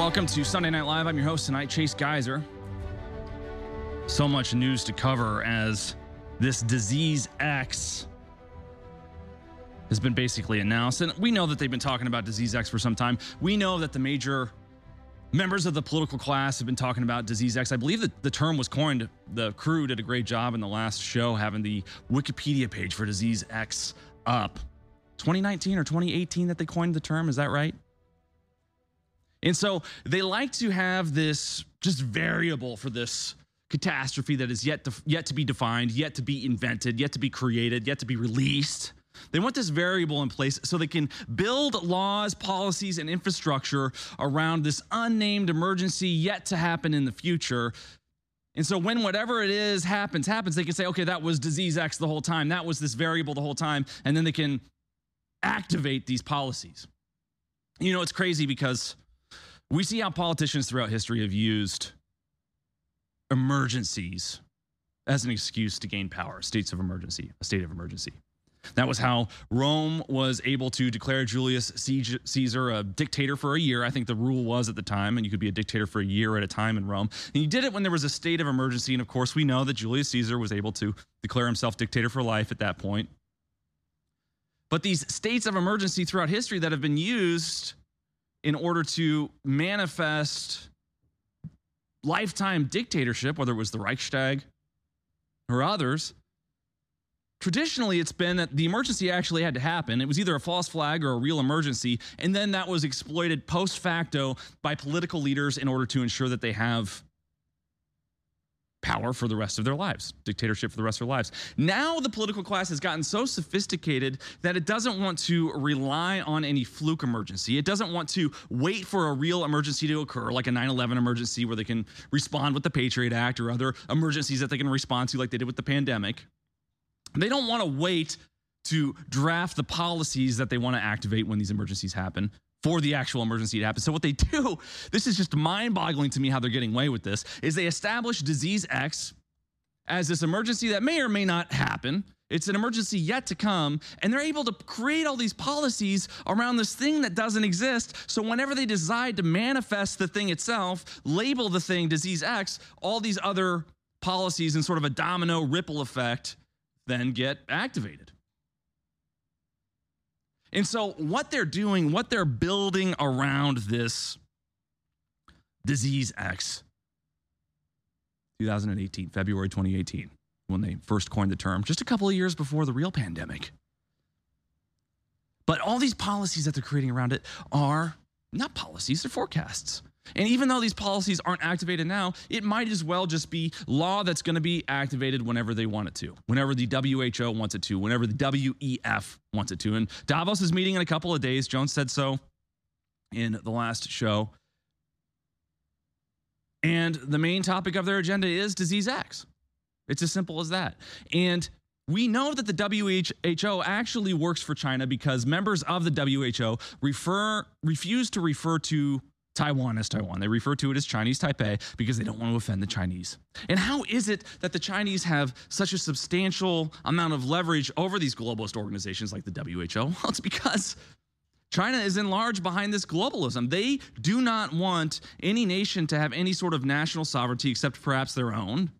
Welcome to Sunday Night Live. I'm your host tonight, Chase Geiser. So much news to cover as this disease X has been basically announced. And we know that they've been talking about disease X for some time. We know that the major members of the political class have been talking about disease X. I believe that the term was coined. The crew did a great job in the last show having the Wikipedia page for disease X up. 2019 or 2018 that they coined the term, is that right? And so they like to have this just variable for this catastrophe that is yet to, yet to be defined, yet to be invented, yet to be created, yet to be released. They want this variable in place so they can build laws, policies, and infrastructure around this unnamed emergency yet to happen in the future. And so when whatever it is happens, happens, they can say, okay, that was disease X the whole time. That was this variable the whole time. And then they can activate these policies. You know, it's crazy because we see how politicians throughout history have used emergencies as an excuse to gain power, states of emergency, a state of emergency. That was how Rome was able to declare Julius Caesar a dictator for a year. I think the rule was at the time, and you could be a dictator for a year at a time in Rome. And he did it when there was a state of emergency. And of course, we know that Julius Caesar was able to declare himself dictator for life at that point. But these states of emergency throughout history that have been used in order to manifest lifetime dictatorship, whether it was the Reichstag or others, traditionally it's been that the emergency actually had to happen. It was either a false flag or a real emergency. And then that was exploited post facto by political leaders in order to ensure that they have power for the rest of their lives, dictatorship for the rest of their lives. Now the political class has gotten so sophisticated that it doesn't want to rely on any fluke emergency. It doesn't want to wait for a real emergency to occur, like a 9 11 emergency where they can respond with the Patriot Act or other emergencies that they can respond to, like they did with the pandemic. They don't want to wait to draft the policies that they want to activate when these emergencies happen for the actual emergency to happen. So what they do, this is just mind-boggling to me how they're getting away with this, is they establish disease X as this emergency that may or may not happen. It's an emergency yet to come, and they're able to create all these policies around this thing that doesn't exist. So, whenever they decide to manifest the thing itself, label the thing disease X, all these other policies and sort of a domino ripple effect then get activated. And so, what they're doing, what they're building around this disease X, 2018, February 2018, when they first coined the term, just a couple of years before the real pandemic. But all these policies that they're creating around it are not policies, they're forecasts. And even though these policies aren't activated now, it might as well just be law that's going to be activated whenever they want it to, whenever the WHO wants it to, whenever the WEF wants it to. And Davos is meeting in a couple of days. Jones said so in the last show. And the main topic of their agenda is disease X. It's as simple as that. And we know that the WHO actually works for China because members of the WHO refer refuse to refer to Taiwan as Taiwan. They refer to it as Chinese Taipei because they don't want to offend the Chinese. And how is it that the Chinese have such a substantial amount of leverage over these globalist organizations like the WHO? Well, it's because China is in large behind this globalism. They do not want any nation to have any sort of national sovereignty except perhaps their own.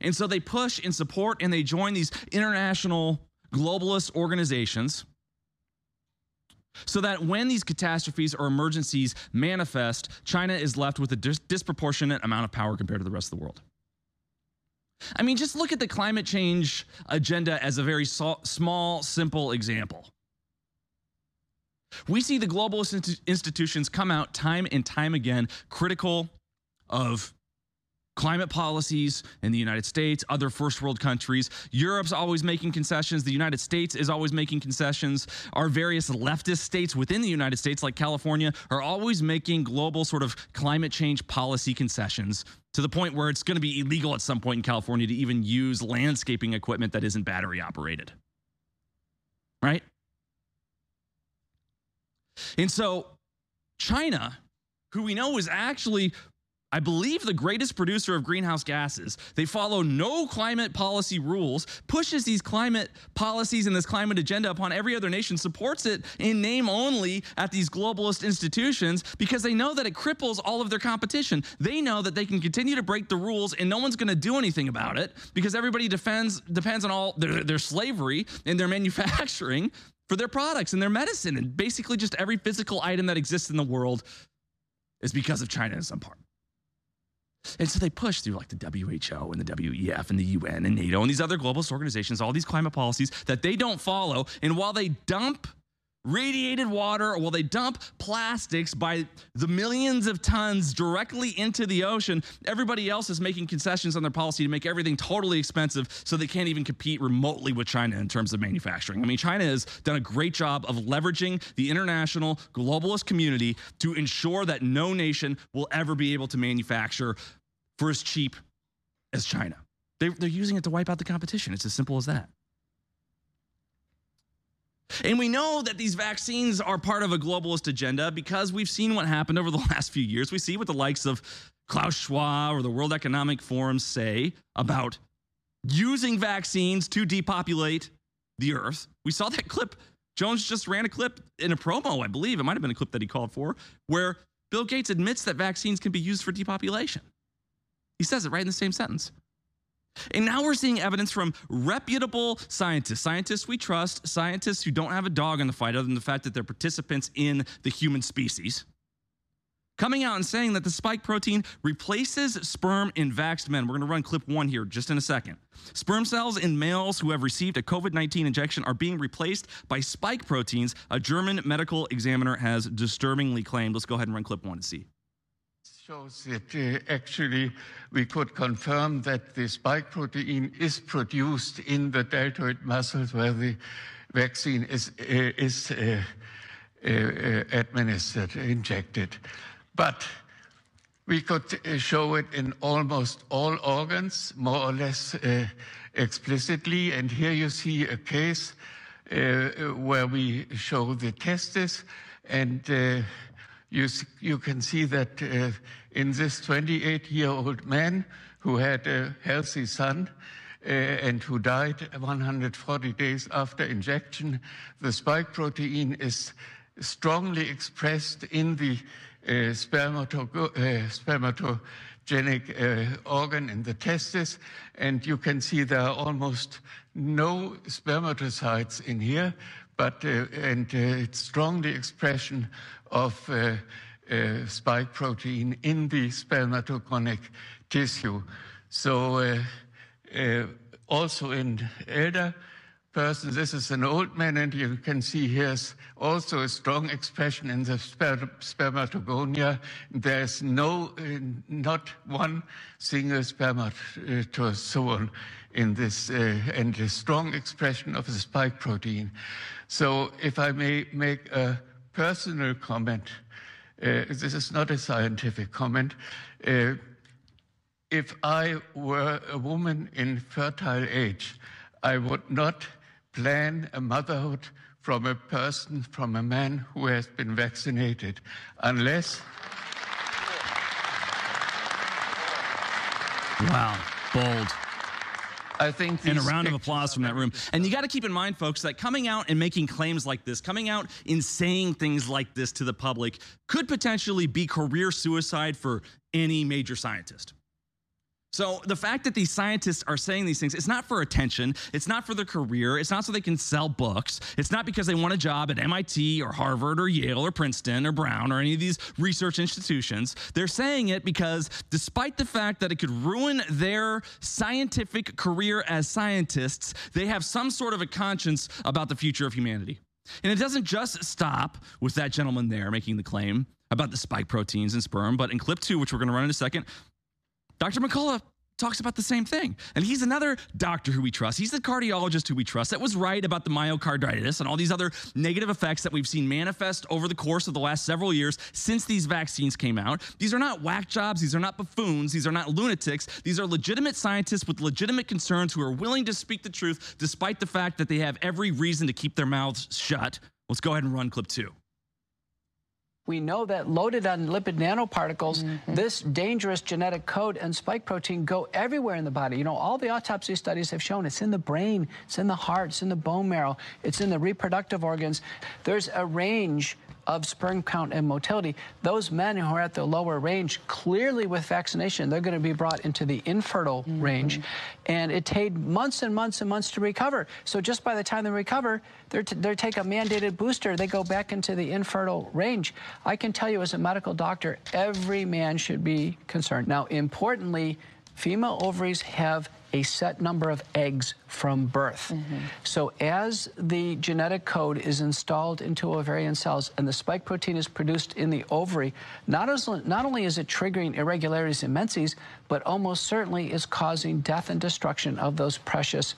And so they push and support and they join these international globalist organizations so that when these catastrophes or emergencies manifest, China is left with a dis- disproportionate amount of power compared to the rest of the world. I mean, just look at the climate change agenda as a very small, simple example. We see the globalist institutions come out time and time again critical of climate policies in the United States, other first world countries. Europe's always making concessions. The United States is always making concessions. Our various leftist states within the United States, like California, are always making global sort of climate change policy concessions to the point where it's going to be illegal at some point in California to even use landscaping equipment that isn't battery operated. Right? And so China, who we know is actually I believe the greatest producer of greenhouse gases. They follow no climate policy rules, pushes these climate policies and this climate agenda upon every other nation, supports it in name only at these globalist institutions because they know that it cripples all of their competition. They know that they can continue to break the rules and no one's going to do anything about it because everybody defends depends on all their, their slavery and their manufacturing for their products and their medicine and basically just every physical item that exists in the world is because of China in some part. And so they push through like the WHO and the WEF and the UN and NATO and these other globalist organizations, all these climate policies that they don't follow. And while they dump radiated water, while they dump plastics by the millions of tons directly into the ocean, everybody else is making concessions on their policy to make everything totally expensive so they can't even compete remotely with China in terms of manufacturing. I mean, China has done a great job of leveraging the international globalist community to ensure that no nation will ever be able to manufacture for as cheap as China. They, they're using it to wipe out the competition. It's as simple as that. And we know that these vaccines are part of a globalist agenda because we've seen what happened over the last few years. We see what the likes of Klaus Schwab or the World Economic Forum say about using vaccines to depopulate the earth. We saw that clip. Jones just ran a clip in a promo, I believe. It might have been a clip that he called for, where Bill Gates admits that vaccines can be used for depopulation. He says it right in the same sentence. And now we're seeing evidence from reputable scientists, scientists we trust, scientists who don't have a dog in the fight other than the fact that they're participants in the human species, coming out and saying that the spike protein replaces sperm in vaxxed men. We're going to run clip one here just in a second. Sperm cells in males who have received a COVID 19 injection are being replaced by spike proteins, a German medical examiner has disturbingly claimed. Let's go ahead and run clip one and see shows that uh, actually we could confirm that the spike protein is produced in the deltoid muscles where the vaccine is, uh, is uh, uh administered, injected. But we could uh, show it in almost all organs, more or less uh, explicitly. And here you see a case where we show the testes and you, you can see that uh, in this 28 year old man who had a healthy son uh, and who died 140 days after injection, the spike protein is strongly expressed in the uh, uh, spermatogenic uh, organ in the testes. And you can see there are almost no spermatocytes in here, but uh, and uh, it's strongly expression of uh, uh, spike protein in the spermatogonic tissue. So uh, uh, also in elder persons, this is an old man, and you can see here's also a strong expression in the sper spermatogonia. There's no, uh, not one single spermatozoon in this, and a strong expression of the spike protein. So if I may make a personal comment. Uh, this is not a scientific comment. Uh, if I were a woman in fertile age, I would not plan a motherhood from a person, from a man who has been vaccinated, unless. Wow, bold. I think and a round of applause from that room. And you got to keep in mind, folks, that coming out and making claims like this, coming out and saying things like this to the public could potentially be career suicide for any major scientist. So the fact that these scientists are saying these things, it's not for attention. It's not for their career. It's not so they can sell books. It's not because they want a job at MIT or Harvard or Yale or Princeton or Brown or any of these research institutions. They're saying it because despite the fact that it could ruin their scientific career as scientists, they have some sort of a conscience about the future of humanity. And it doesn't just stop with that gentleman there making the claim about the spike proteins in sperm, but in clip two, which we're going to run in a second, Dr. McCullough talks about the same thing. And he's another doctor who we trust. He's the cardiologist who we trust that was right about the myocarditis and all these other negative effects that we've seen manifest over the course of the last several years since these vaccines came out. These are not whack jobs. These are not buffoons. These are not lunatics. These are legitimate scientists with legitimate concerns who are willing to speak the truth despite the fact that they have every reason to keep their mouths shut. Let's go ahead and run clip two. We know that loaded on lipid nanoparticles, mm-hmm. this dangerous genetic code and spike protein go everywhere in the body. You know, all the autopsy studies have shown it's in the brain, it's in the heart, it's in the bone marrow, it's in the reproductive organs. There's a range of sperm count and motility, those men who are at the lower range, clearly with vaccination, they're going to be brought into the infertile mm-hmm. range. And it takes months and months and months to recover. So just by the time they recover, they take a mandated booster, they go back into the infertile range. I can tell you as a medical doctor, every man should be concerned. Now, importantly, female ovaries have a set number of eggs from birth. Mm-hmm. So as the genetic code is installed into ovarian cells and the spike protein is produced in the ovary, not, as, not only is it triggering irregularities in menses, but almost certainly is causing death and destruction of those precious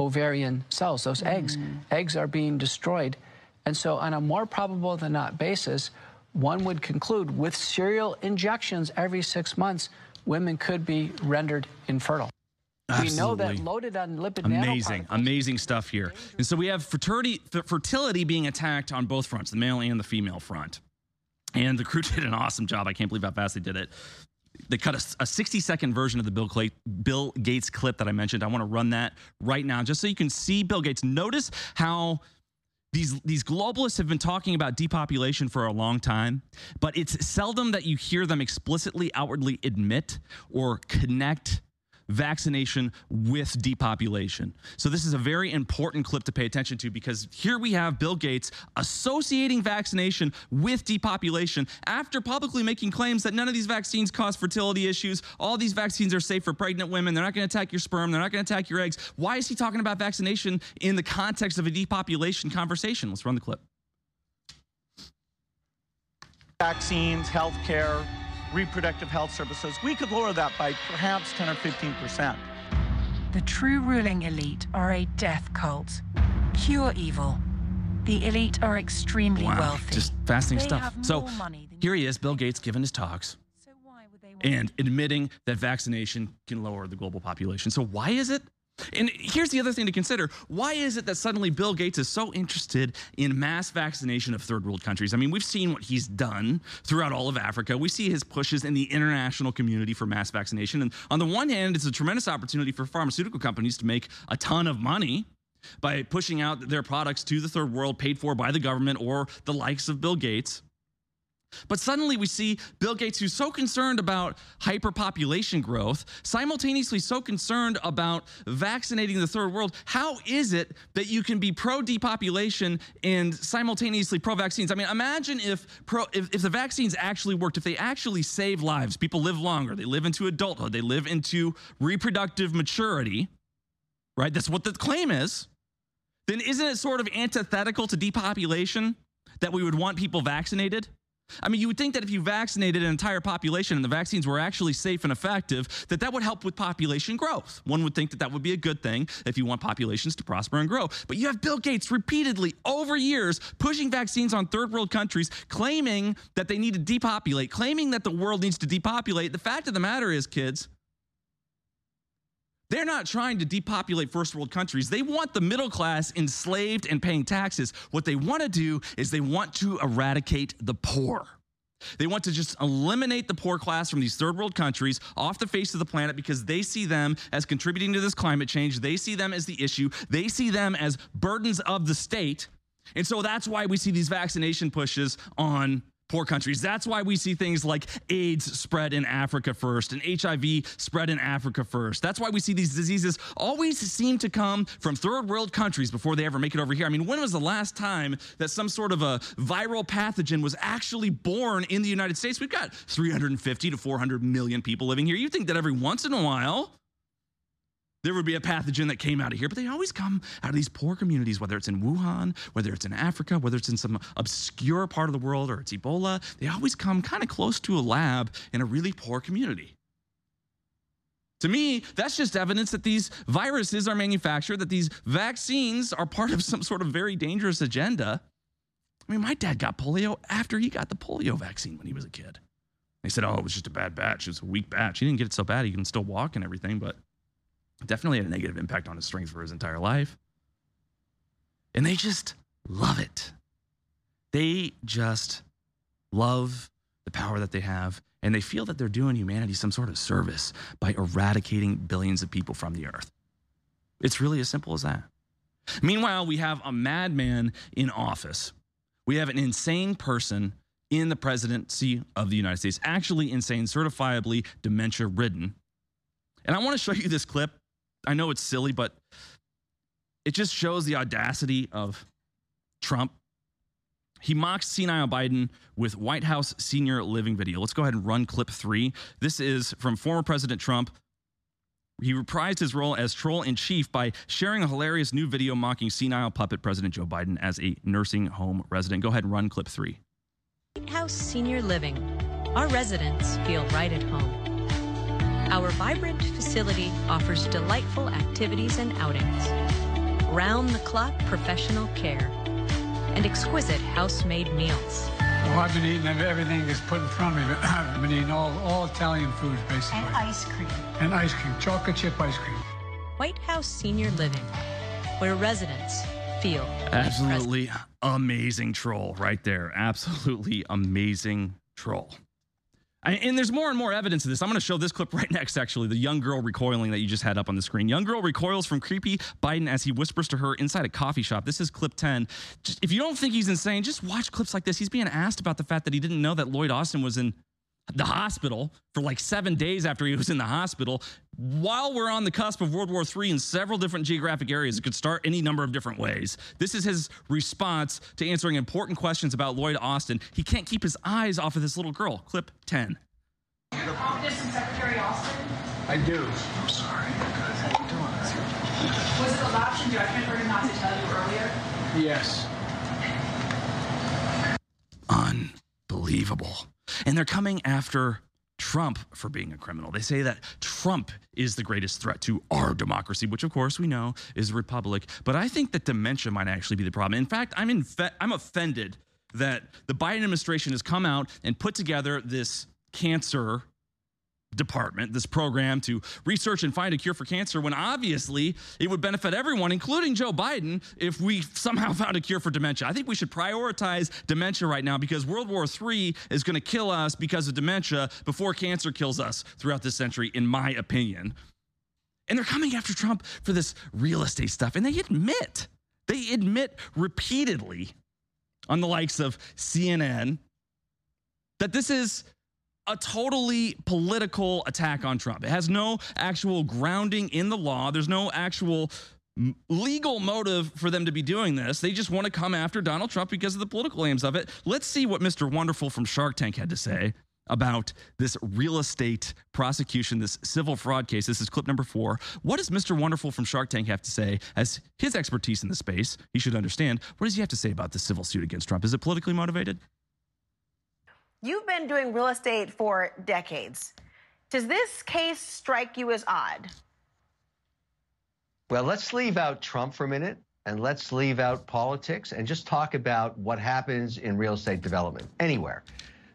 ovarian cells, those mm-hmm. eggs. Eggs are being destroyed. And so on a more probable than not basis, one would conclude with serial injections every six months, women could be rendered infertile. Absolutely. We know that loaded on lipid amazing, amazing stuff here. And so we have fertility, fertility being attacked on both fronts, the male and the female front. And the crew did an awesome job. I can't believe how fast they did it. They cut a, a 60 second version of the Bill, Clay, Bill Gates clip that I mentioned. I want to run that right now just so you can see Bill Gates. Notice how these these globalists have been talking about depopulation for a long time, but it's seldom that you hear them explicitly outwardly admit or connect vaccination with depopulation. So, this is a very important clip to pay attention to because here we have Bill Gates associating vaccination with depopulation after publicly making claims that none of these vaccines cause fertility issues. All these vaccines are safe for pregnant women. They're not going to attack your sperm. They're not going to attack your eggs. Why is he talking about vaccination in the context of a depopulation conversation? Let's run the clip. Vaccines, healthcare, reproductive health services, we could lower that by perhaps 10 or 15 percent. The true ruling elite are a death cult. Cure evil. The elite are extremely wow, wealthy. Just fascinating stuff. So here he is, Bill Gates giving his talks and admitting that vaccination can lower the global population. So why is it and here's the other thing to consider. Why is it that suddenly Bill Gates is so interested in mass vaccination of third world countries? I mean, we've seen what he's done throughout all of Africa. We see his pushes in the international community for mass vaccination. And on the one hand, it's a tremendous opportunity for pharmaceutical companies to make a ton of money by pushing out their products to the third world paid for by the government or the likes of Bill Gates. But suddenly we see Bill Gates, who's so concerned about hyperpopulation growth, simultaneously so concerned about vaccinating the third world. How is it that you can be pro depopulation and simultaneously pro vaccines? I mean, imagine if, pro, if, if the vaccines actually worked, if they actually save lives, people live longer, they live into adulthood, they live into reproductive maturity, right? That's what the claim is. Then isn't it sort of antithetical to depopulation that we would want people vaccinated? I mean, you would think that if you vaccinated an entire population and the vaccines were actually safe and effective, that that would help with population growth. One would think that that would be a good thing if you want populations to prosper and grow. But you have Bill Gates repeatedly over years pushing vaccines on third world countries, claiming that they need to depopulate, claiming that the world needs to depopulate. The fact of the matter is, kids, they're not trying to depopulate first world countries. They want the middle class enslaved and paying taxes. What they want to do is they want to eradicate the poor. They want to just eliminate the poor class from these third world countries off the face of the planet because they see them as contributing to this climate change. They see them as the issue. They see them as burdens of the state. And so that's why we see these vaccination pushes on poor countries. That's why we see things like AIDS spread in Africa first and HIV spread in Africa first. That's why we see these diseases always seem to come from third world countries before they ever make it over here. I mean, when was the last time that some sort of a viral pathogen was actually born in the United States? We've got 350 to 400 million people living here. You think that every once in a while, there would be a pathogen that came out of here, but they always come out of these poor communities, whether it's in Wuhan, whether it's in Africa, whether it's in some obscure part of the world or it's Ebola. They always come kind of close to a lab in a really poor community. To me, that's just evidence that these viruses are manufactured, that these vaccines are part of some sort of very dangerous agenda. I mean, my dad got polio after he got the polio vaccine when he was a kid. They said, oh, it was just a bad batch. It was a weak batch. He didn't get it so bad. He can still walk and everything, but definitely had a negative impact on his strength for his entire life. And they just love it. They just love the power that they have, and they feel that they're doing humanity some sort of service by eradicating billions of people from the earth. It's really as simple as that. Meanwhile, we have a madman in office. We have an insane person in the presidency of the United States, actually insane, certifiably dementia ridden. And I want to show you this clip. I know it's silly, but it just shows the audacity of Trump. He mocks senile Biden with White House senior living video. Let's go ahead and run clip three. This is from former President Trump he reprised his role as troll in chief by sharing a hilarious new video mocking senile puppet President Joe Biden as a nursing home resident. Go ahead and run clip three. White House Senior Living. Our residents feel right at home. Our vibrant facility offers delightful activities and outings, round the clock professional care, and exquisite house made meals. Well, I've been eating everything that's put in front of me. I've been eating all, all Italian foods, basically. And ice cream. And ice cream, chocolate chip ice cream. White House Senior Living, where residents feel absolutely amazing troll right there. Absolutely amazing troll. And there's more and more evidence of this. I'm going to show this clip right next, actually. The young girl recoiling that you just had up on the screen. Young girl recoils from creepy Biden as he whispers to her inside a coffee shop. This is clip 10. Just, if you don't think he's insane, just watch clips like this. He's being asked about the fact that he didn't know that Lloyd Austin was in the hospital for like seven days after he was in the hospital while we're on the cusp of World War III in several different geographic areas. It could start any number of different ways. This is his response to answering important questions about Lloyd Austin. He can't keep his eyes off of this little girl. Clip 10. Your confidence in Secretary Austin? I do. I'm sorry. How you doing? Was it a lapse in judgment for him not to tell you earlier? Yes. Unbelievable. And they're coming after Trump for being a criminal. They say that Trump is the greatest threat to our democracy, which of course we know is a republic. But I think that dementia might actually be the problem. In fact, I'm infe- I'm offended that the Biden administration has come out and put together this cancer department, this program to research and find a cure for cancer, when obviously it would benefit everyone, including Joe Biden, if we somehow found a cure for dementia. I think we should prioritize dementia right now because World War III is going to kill us because of dementia before cancer kills us throughout this century, in my opinion. And they're coming after Trump for this real estate stuff, and they admit, they admit repeatedly on the likes of CNN that this is a totally political attack on Trump. It has no actual grounding in the law. There's no actual legal motive for them to be doing this. They just want to come after Donald Trump because of the political aims of it. Let's see what Mr. Wonderful from Shark Tank had to say about this real estate prosecution, this civil fraud case. This is clip number four. What does Mr. Wonderful from Shark Tank have to say as his expertise in the space? He should understand. What does he have to say about the civil suit against Trump? Is it politically motivated? You've been doing real estate for decades. Does this case strike you as odd? Well, let's leave out Trump for a minute and let's leave out politics and just talk about what happens in real estate development anywhere.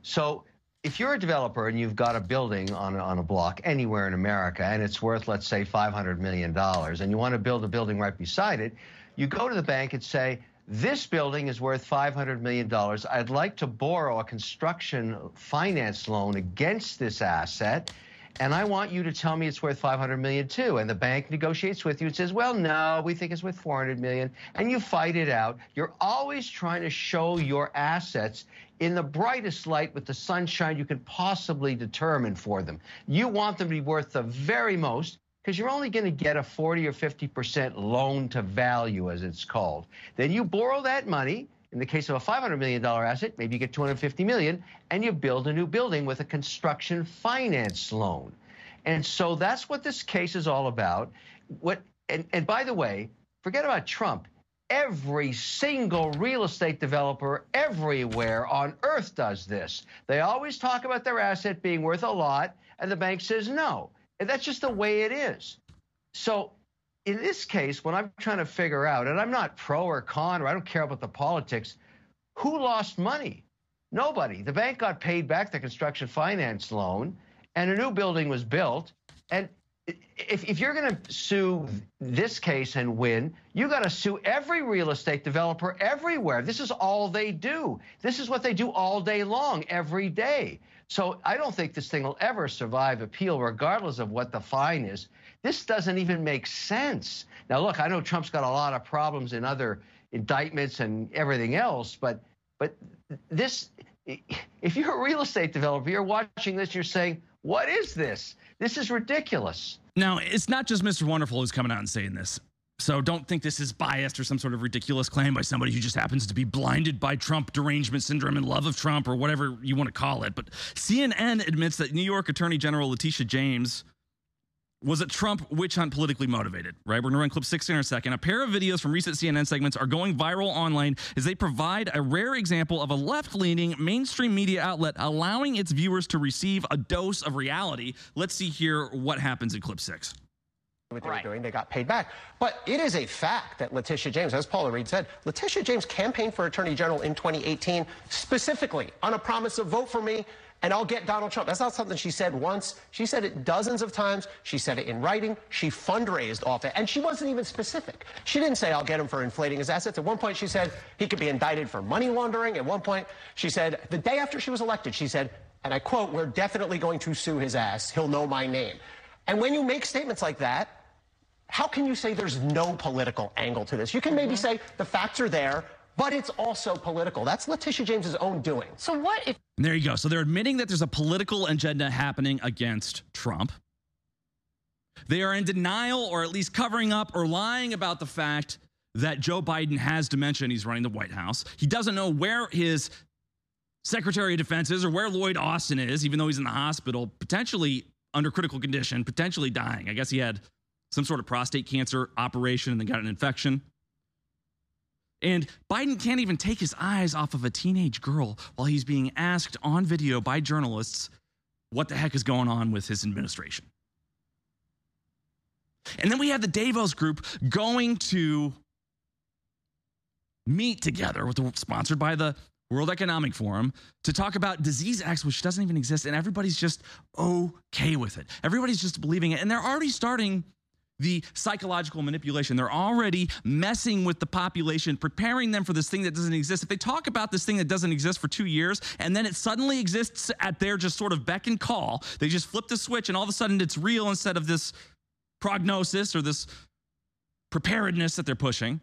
So, if you're a developer and you've got a building on, on a block anywhere in America and it's worth, let's say, $500 million, and you want to build a building right beside it, you go to the bank and say, this building is worth $500 million. I'd like to borrow a construction finance loan against this asset. And I want you to tell me it's worth 500 million too. And the bank negotiates with you and says, well, no, we think it's worth 400 million. And you fight it out. You're always trying to show your assets in the brightest light with the sunshine you can possibly determine for them. You want them to be worth the very most because you're only going to get a 40 or 50% loan to value, as it's called. Then you borrow that money. In the case of a $500 million asset, maybe you get 250 million, and you build a new building with a construction finance loan. And so that's what this case is all about. What and, and by the way, forget about Trump. Every single real estate developer everywhere on earth does this. They always talk about their asset being worth a lot, and the bank says no. And that's just the way it is. So in this case, when I'm trying to figure out, and I'm not pro or con, or I don't care about the politics, who lost money? Nobody. The bank got paid back the construction finance loan, and a new building was built. And if, if you're going to sue this case and win, you got to sue every real estate developer everywhere. This is all they do. This is what they do all day long, every day. So I don't think this thing will ever survive appeal, regardless of what the fine is. This doesn't even make sense. Now, look, I know Trump's got a lot of problems in other indictments and everything else, but but this, if you're a real estate developer, you're watching this, you're saying, what is this? This is ridiculous. Now, it's not just Mr. Wonderful who's coming out and saying this. So don't think this is biased or some sort of ridiculous claim by somebody who just happens to be blinded by Trump derangement syndrome and love of Trump or whatever you want to call it. But CNN admits that New York Attorney General Letitia James was a Trump witch hunt politically motivated, right? We're going to run clip six in a second. A pair of videos from recent CNN segments are going viral online as they provide a rare example of a left leaning mainstream media outlet allowing its viewers to receive a dose of reality. Let's see here what happens in clip six what they right. were doing. They got paid back. But it is a fact that Letitia James, as Paula Reid said, Letitia James campaigned for Attorney General in 2018 specifically on a promise of vote for me and I'll get Donald Trump. That's not something she said once. She said it dozens of times. She said it in writing. She fundraised off it. And she wasn't even specific. She didn't say, I'll get him for inflating his assets. At one point, she said he could be indicted for money laundering. At one point, she said, the day after she was elected, she said, and I quote, we're definitely going to sue his ass. He'll know my name. And when you make statements like that, how can you say there's no political angle to this? You can maybe mm-hmm. say the facts are there but it's also political. That's Letitia James's own doing. So what if and there you go. So they're admitting that there's a political agenda happening against Trump. They are in denial or at least covering up or lying about the fact that Joe Biden has dementia and he's running the White House. He doesn't know where his Secretary of Defense is or where Lloyd Austin is, even though he's in the hospital, potentially under critical condition, potentially dying. I guess he had some sort of prostate cancer operation and then got an infection. And Biden can't even take his eyes off of a teenage girl while he's being asked on video by journalists what the heck is going on with his administration. And then we have the Davos group going to meet together with the, sponsored by the World Economic Forum to talk about Disease X, which doesn't even exist, and everybody's just okay with it. Everybody's just believing it, and they're already starting the psychological manipulation. They're already messing with the population, preparing them for this thing that doesn't exist. If they talk about this thing that doesn't exist for two years and then it suddenly exists at their just sort of beck and call, they just flip the switch and all of a sudden it's real instead of this prognosis or this preparedness that they're pushing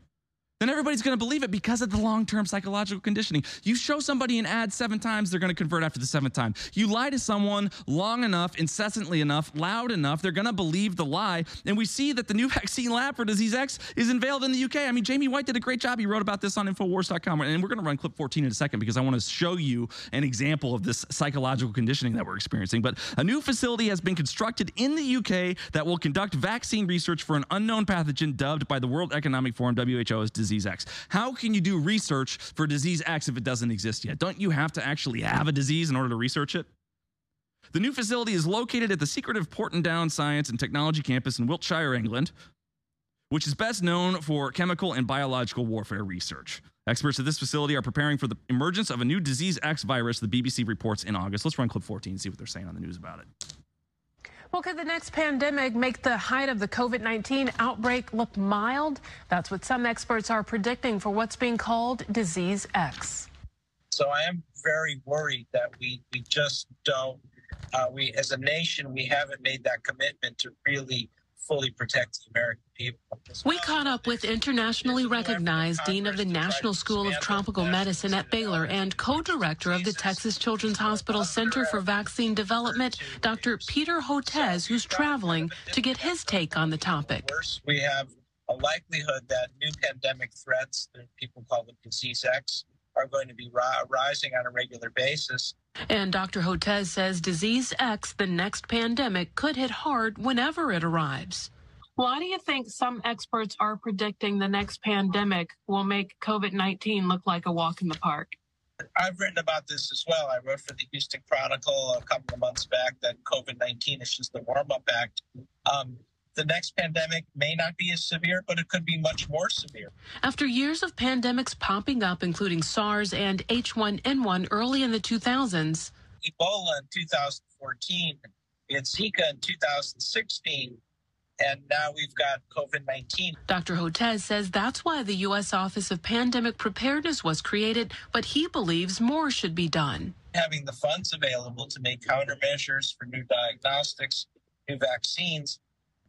then everybody's going to believe it because of the long term psychological conditioning. You show somebody an ad seven times, they're going to convert after the seventh time. You lie to someone long enough, incessantly enough, loud enough, they're going to believe the lie. And we see that the new vaccine lab for disease X is unveiled in the UK. I mean, Jamie White did a great job. He wrote about this on Infowars.com. And we're going to run clip 14 in a second because I want to show you an example of this psychological conditioning that we're experiencing. But a new facility has been constructed in the UK that will conduct vaccine research for an unknown pathogen dubbed by the World Economic Forum, WHO, as X. How can you do research for disease X if it doesn't exist yet? Don't you have to actually have a disease in order to research it? The new facility is located at the secretive Porton Down Science and Technology campus in Wiltshire, England, which is best known for chemical and biological warfare research. Experts at this facility are preparing for the emergence of a new disease X virus, the BBC reports in August. Let's run clip 14 and see what they're saying on the news about it. Well, could the next pandemic make the height of the COVID 19 outbreak look mild? That's what some experts are predicting for what's being called Disease X. So I am very worried that we, we just don't, uh, we as a nation, we haven't made that commitment to really fully protect the American people. We caught up with internationally recognized Dean of the National School of Tropical Medicine at Baylor and co-director of the Texas Children's Hospital Center for Vaccine Development, Dr. Peter Hotez, who's traveling to get his take on the topic. We have a likelihood that new pandemic threats, that people call them disease X, are going to be ri- rising on a regular basis. And Dr. Hotez says disease X, the next pandemic, could hit hard whenever it arrives. Why do you think some experts are predicting the next pandemic will make COVID 19 look like a walk in the park? I've written about this as well. I wrote for the Houston Chronicle a couple of months back that COVID 19 is just the warm up act. Um, the next pandemic may not be as severe, but it could be much more severe. After years of pandemics popping up, including SARS and H1N1 early in the 2000s, Ebola in 2014, we had Zika in 2016, and now we've got COVID 19. Dr. Hotez says that's why the U.S. Office of Pandemic Preparedness was created, but he believes more should be done. Having the funds available to make countermeasures for new diagnostics, new vaccines,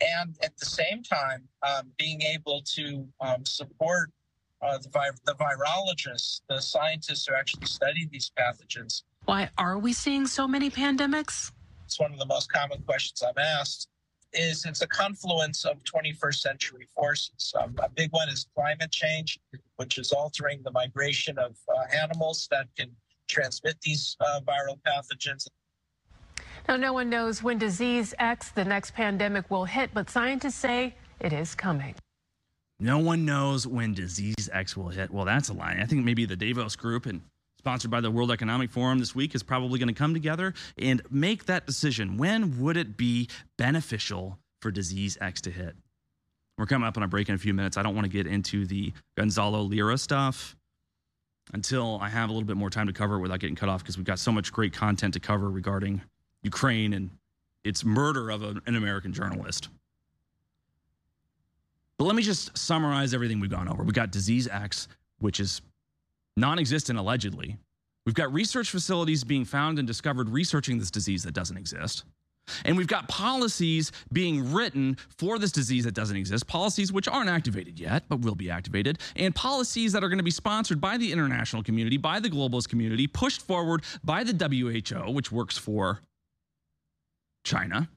and at the same time, um, being able to um, support uh, the, vi- the virologists, the scientists who actually study these pathogens. Why are we seeing so many pandemics? It's one of the most common questions I'm asked. Is it's a confluence of 21st century forces. Um, a big one is climate change, which is altering the migration of uh, animals that can transmit these uh, viral pathogens. Now, no one knows when disease X, the next pandemic, will hit, but scientists say it is coming. No one knows when disease X will hit. Well, that's a lie. I think maybe the Davos group and sponsored by the World Economic Forum this week is probably going to come together and make that decision. When would it be beneficial for disease X to hit? We're coming up on a break in a few minutes. I don't want to get into the Gonzalo Lira stuff until I have a little bit more time to cover it without getting cut off because we've got so much great content to cover regarding Ukraine and its murder of an American journalist. But let me just summarize everything we've gone over. We've got disease X, which is non existent allegedly. We've got research facilities being found and discovered researching this disease that doesn't exist. And we've got policies being written for this disease that doesn't exist, policies which aren't activated yet, but will be activated, and policies that are going to be sponsored by the international community, by the globalist community, pushed forward by the WHO, which works for China.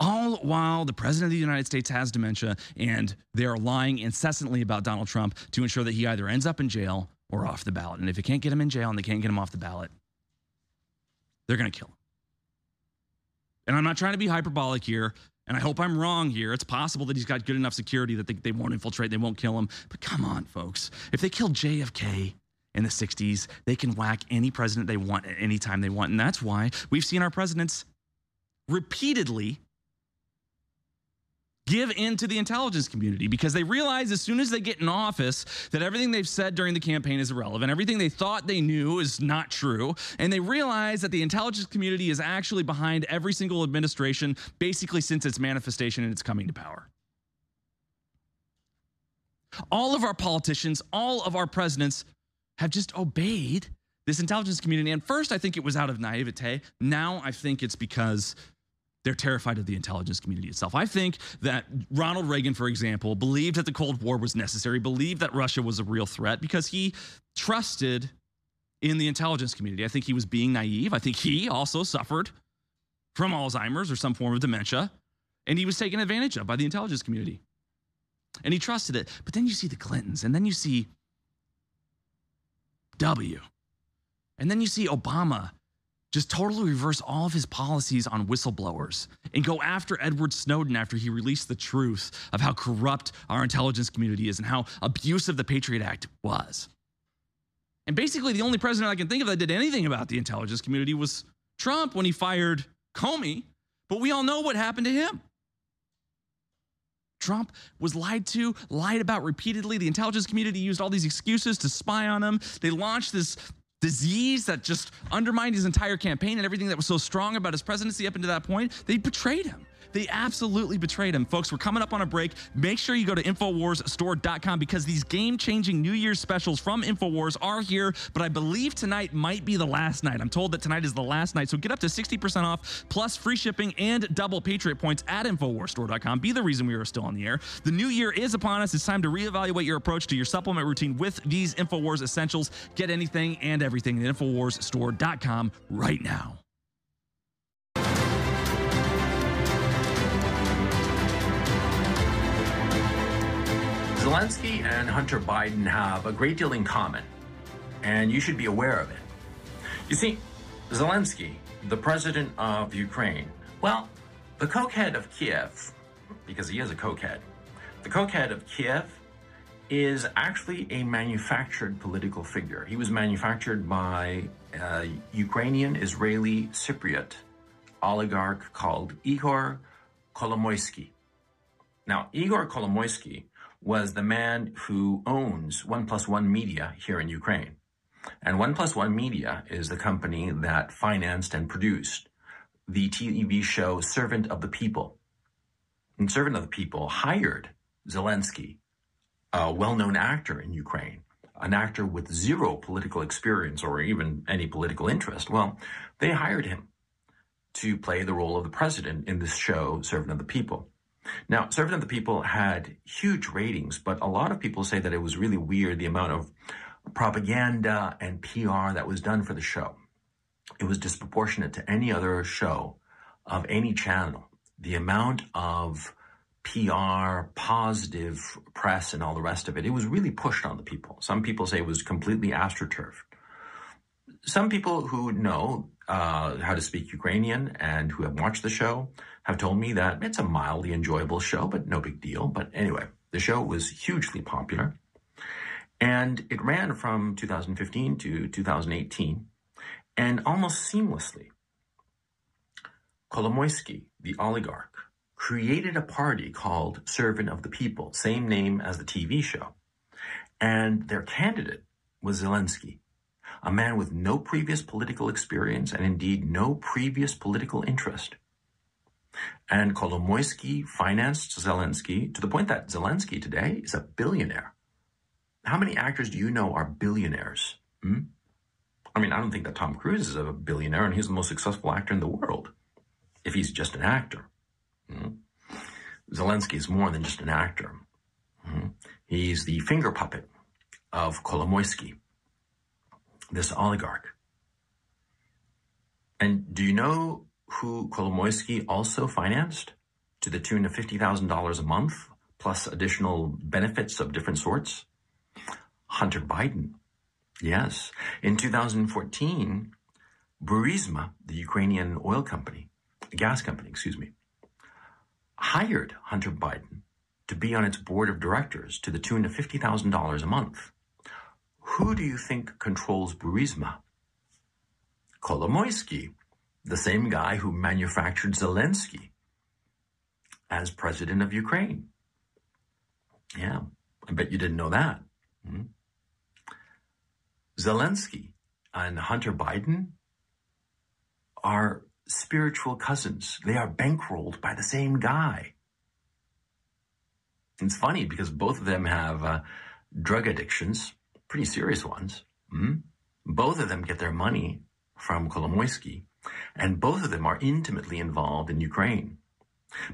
All while the president of the United States has dementia and they're lying incessantly about Donald Trump to ensure that he either ends up in jail or off the ballot. And if you can't get him in jail and they can't get him off the ballot, they're going to kill him. And I'm not trying to be hyperbolic here, and I hope I'm wrong here. It's possible that he's got good enough security that they, they won't infiltrate, they won't kill him. But come on, folks. If they killed JFK in the 60s, they can whack any president they want at any time they want. And that's why we've seen our presidents repeatedly give in to the intelligence community because they realize as soon as they get in office that everything they've said during the campaign is irrelevant. Everything they thought they knew is not true. And they realize that the intelligence community is actually behind every single administration, basically since its manifestation and its coming to power. All of our politicians, all of our presidents have just obeyed this intelligence community. And first, I think it was out of naivete. Now, I think it's because they're terrified of the intelligence community itself. I think that Ronald Reagan, for example, believed that the Cold War was necessary, believed that Russia was a real threat because he trusted in the intelligence community. I think he was being naive. I think he also suffered from Alzheimer's or some form of dementia, and he was taken advantage of by the intelligence community. And he trusted it. But then you see the Clintons, and then you see W, and then you see Obama just totally reverse all of his policies on whistleblowers and go after Edward Snowden after he released the truth of how corrupt our intelligence community is and how abusive the Patriot Act was. And basically, the only president I can think of that did anything about the intelligence community was Trump when he fired Comey. But we all know what happened to him. Trump was lied to, lied about repeatedly. The intelligence community used all these excuses to spy on him. They launched this disease that just undermined his entire campaign and everything that was so strong about his presidency up until that point. They betrayed him. They absolutely betrayed him. Folks, we're coming up on a break. Make sure you go to InfoWarsStore.com because these game changing New Year's specials from InfoWars are here. But I believe tonight might be the last night. I'm told that tonight is the last night. So get up to 60% off plus free shipping and double Patriot points at InfoWarsStore.com. Be the reason we are still on the air. The new year is upon us. It's time to reevaluate your approach to your supplement routine with these InfoWars essentials. Get anything and everything at InfoWarsStore.com right now. Zelensky and Hunter Biden have a great deal in common, and you should be aware of it. You see, Zelensky, the president of Ukraine, well, the cokehead of Kiev, because he is a cokehead, the cokehead of Kiev is actually a manufactured political figure. He was manufactured by a Ukrainian Israeli Cypriot oligarch called Igor Kolomoisky. Now, Igor Kolomoisky was the man who owns One Plus One Media here in Ukraine. And One Plus One Media is the company that financed and produced the TV show Servant of the People. and Servant of the People hired Zelensky, a well known actor in Ukraine, an actor with zero political experience or even any political interest. Well, they hired him to play the role of the president in this show, Servant of the People. Now, Servant of the People had huge ratings, but a lot of people say that it was really weird the amount of propaganda and PR that was done for the show. It was disproportionate to any other show of any channel. The amount of PR, positive press, and all the rest of it, it was really pushed on the people. Some people say it was completely astroturfed. Some people who know uh, how to speak Ukrainian and who have watched the show have told me that it's a mildly enjoyable show, but no big deal. But anyway, the show was hugely popular. And it ran from 2015 to 2018. And almost seamlessly, Kolomoisky, the oligarch, created a party called Servant of the People, same name as the TV show. And their candidate was Zelensky, a man with no previous political experience and indeed no previous political interest. And Kolomoisky financed Zelensky to the point that Zelensky today is a billionaire. How many actors do you know are billionaires? Hmm? I mean, I don't think that Tom Cruise is a billionaire and he's the most successful actor in the world if he's just an actor. Hmm? Zelensky is more than just an actor. Hmm? He's the finger puppet of Kolomoisky, this oligarch. And do you know who Kolomoisky also financed to the tune of $50,000 a month, plus additional benefits of different sorts? Hunter Biden. Yes. In 2014, Burisma, the Ukrainian oil company, gas company, excuse me, hired Hunter Biden to be on its board of directors to the tune of $50,000 a month. Who do you think controls Burisma? Kolomoisky, the same guy who manufactured Zelensky as president of Ukraine. Yeah, I bet you didn't know that. Hmm? Zelensky and Hunter Biden are spiritual cousins. They are bankrolled by the same guy. It's funny because both of them have uh, drug addictions, pretty serious ones. Mm-hmm. Both of them get their money from Kolomoisky, and both of them are intimately involved in Ukraine.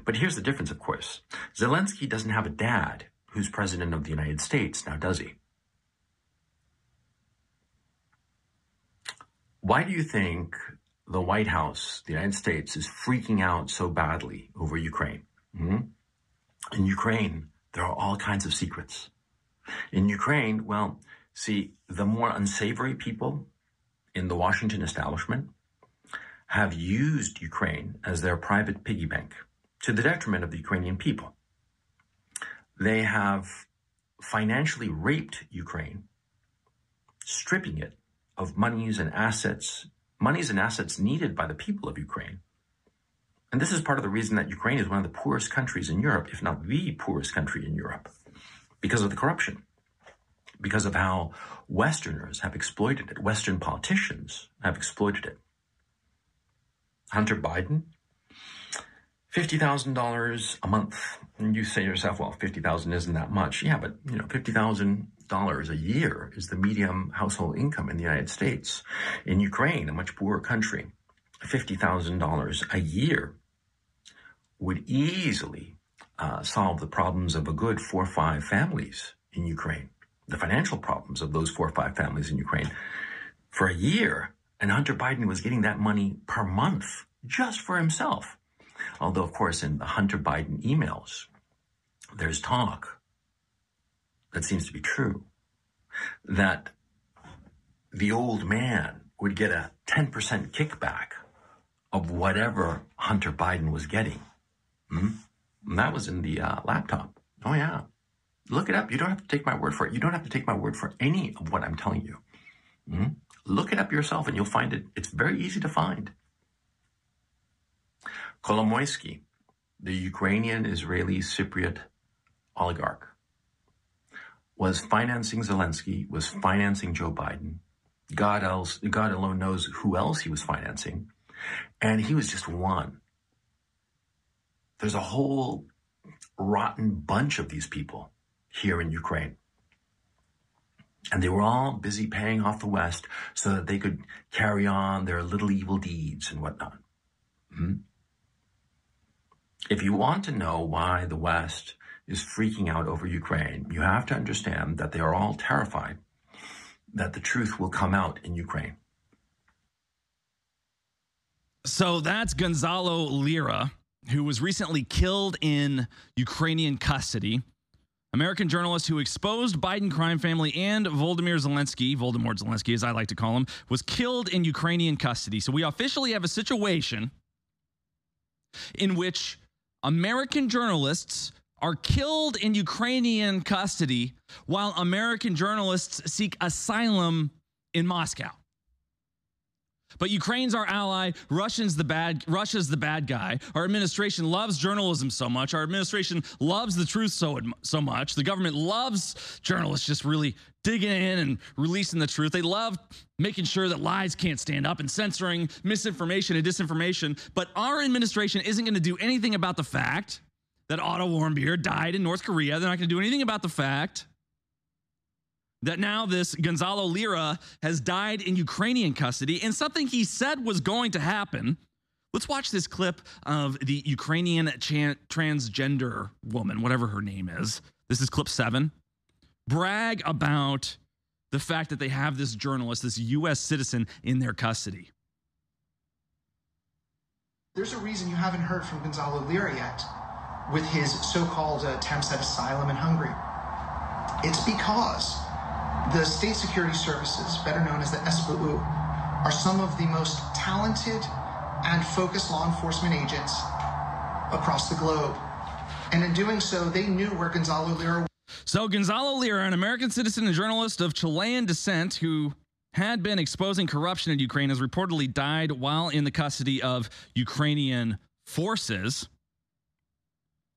But here's the difference, of course. Zelensky doesn't have a dad who's president of the United States, now does he? Why do you think the White House, the United States, is freaking out so badly over Ukraine? Mm-hmm. In Ukraine, there are all kinds of secrets. In Ukraine, well, see, the more unsavory people in the Washington establishment have used Ukraine as their private piggy bank to the detriment of the Ukrainian people. They have financially raped Ukraine, stripping it of monies and assets, monies and assets needed by the people of Ukraine. And this is part of the reason that Ukraine is one of the poorest countries in Europe, if not the poorest country in Europe, because of the corruption, because of how Westerners have exploited it, Western politicians have exploited it. Hunter Biden, $50,000 a month. And you say to yourself, well, 50,000 isn't that much. Yeah, but you know, $50,000 a year is the medium household income in the United States. In Ukraine, a much poorer country, $50,000 a year would easily uh, solve the problems of a good four or five families in Ukraine, the financial problems of those four or five families in Ukraine for a year. And Hunter Biden was getting that money per month just for himself. Although, of course, in the Hunter Biden emails, there's talk that seems to be true that the old man would get a 10% kickback of whatever Hunter Biden was getting. Hmm? And that was in the uh, laptop. Oh, yeah. Look it up. You don't have to take my word for it. You don't have to take my word for any of what I'm telling you. Hmm? Look it up yourself and you'll find it. It's very easy to find. Kolomoisky, the Ukrainian Israeli Cypriot oligarch, was financing Zelensky, was financing Joe Biden. God else, God alone knows who else he was financing. And he was just one. There's a whole rotten bunch of these people here in Ukraine. And they were all busy paying off the West so that they could carry on their little evil deeds and whatnot. Hmm? If you want to know why the West is freaking out over Ukraine, you have to understand that they are all terrified that the truth will come out in Ukraine. So that's Gonzalo Lira, who was recently killed in Ukrainian custody. American journalist who exposed Biden crime family and Volodymyr Zelensky, Voldemort Zelensky, as I like to call him, was killed in Ukrainian custody. So we officially have a situation in which American journalists are killed in Ukrainian custody while American journalists seek asylum in Moscow. But Ukraine's our ally. Russians the bad. Russia's the bad guy. Our administration loves journalism so much. Our administration loves the truth so so much. The government loves journalists just really digging in and releasing the truth. They love making sure that lies can't stand up and censoring misinformation and disinformation. But our administration isn't going to do anything about the fact that Otto Warmbier died in North Korea. They're not going to do anything about the fact that now this Gonzalo Lira has died in Ukrainian custody and something he said was going to happen. Let's watch this clip of the Ukrainian transgender woman, whatever her name is. This is clip seven. Brag about the fact that they have this journalist, this U.S. citizen, in their custody. There's a reason you haven't heard from Gonzalo Lira yet with his so called attempts at asylum in Hungary. It's because the state security services, better known as the SBU, are some of the most talented and focused law enforcement agents across the globe. And in doing so, they knew where Gonzalo Lira. So, Gonzalo Lira, an American citizen and journalist of Chilean descent who had been exposing corruption in Ukraine, has reportedly died while in the custody of Ukrainian forces.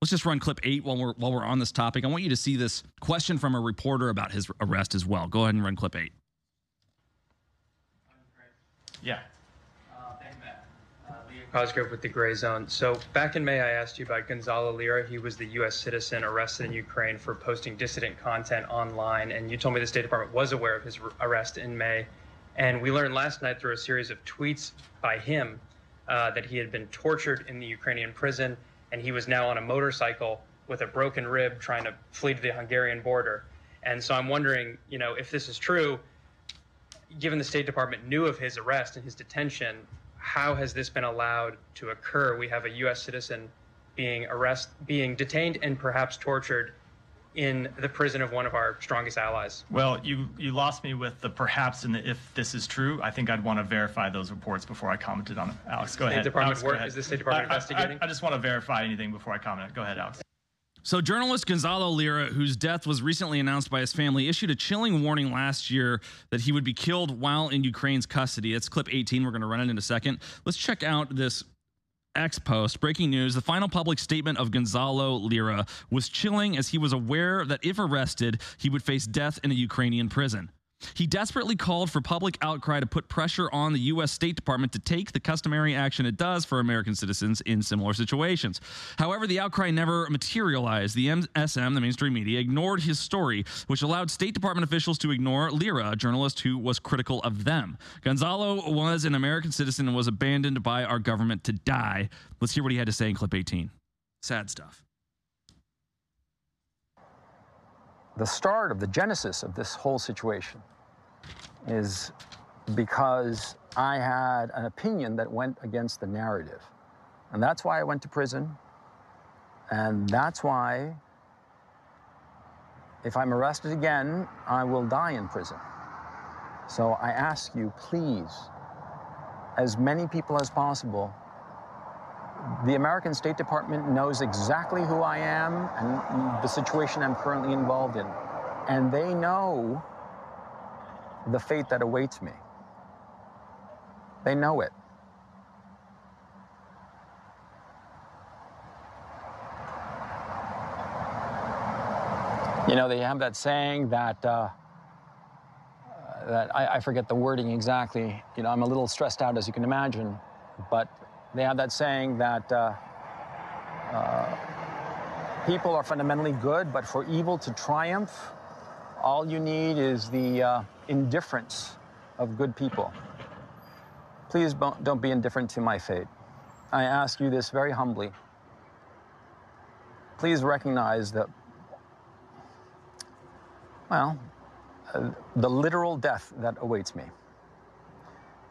Let's just run clip eight while we're while we're on this topic. I want you to see this question from a reporter about his arrest as well. Go ahead and run clip eight. Yeah. Cosgrove with the Gray Zone. So back in May, I asked you about Gonzalo Lira. He was the U.S. citizen arrested in Ukraine for posting dissident content online, and you told me the State Department was aware of his arrest in May. And we learned last night through a series of tweets by him uh, that he had been tortured in the Ukrainian prison and he was now on a motorcycle with a broken rib trying to flee to the Hungarian border. And so I'm wondering, you know, if this is true, given the State Department knew of his arrest and his detention, how has this been allowed to occur? We have a U.S. citizen being arrested, being detained, and perhaps tortured in the prison of one of our strongest allies. Well, you you lost me with the perhaps and the if this is true. I think I'd want to verify those reports before I commented on it. Alex, go State ahead. Department Alex, work, Is the State Department I, investigating? I, I, just want to verify anything before I comment. Go ahead, Alex. So, journalist Gonzalo Lira, whose death was recently announced by his family, issued a chilling warning last year that he would be killed while in Ukraine's custody. It's clip 18. We're going to run it in a second. Let's check out this X post. Breaking news. The final public statement of Gonzalo Lira was chilling as he was aware that if arrested, he would face death in a Ukrainian prison. He desperately called for public outcry to put pressure on the U.S. State Department to take the customary action it does for American citizens in similar situations. However, the outcry never materialized. The MSM, the mainstream media, ignored his story, which allowed State Department officials to ignore Lira, a journalist who was critical of them. Gonzalo was an American citizen and was abandoned by our government to die. Let's hear what he had to say in clip 18. Sad stuff. The start of the genesis of this whole situation is because I had an opinion that went against the narrative. And that's why I went to prison. And that's why, if I'm arrested again, I will die in prison. So I ask you, please, as many people as possible, the American State Department knows exactly who I am and the situation I'm currently involved in. And they know the fate that awaits me. They know it. You know, they have that saying that, uh, that I, I forget the wording exactly. You know, I'm a little stressed out, as you can imagine, but they have that saying that uh, uh, people are fundamentally good, but for evil to triumph, all you need is the uh, indifference of good people. Please don't be indifferent to my fate. I ask you this very humbly. Please recognize that, well, uh, the literal death that awaits me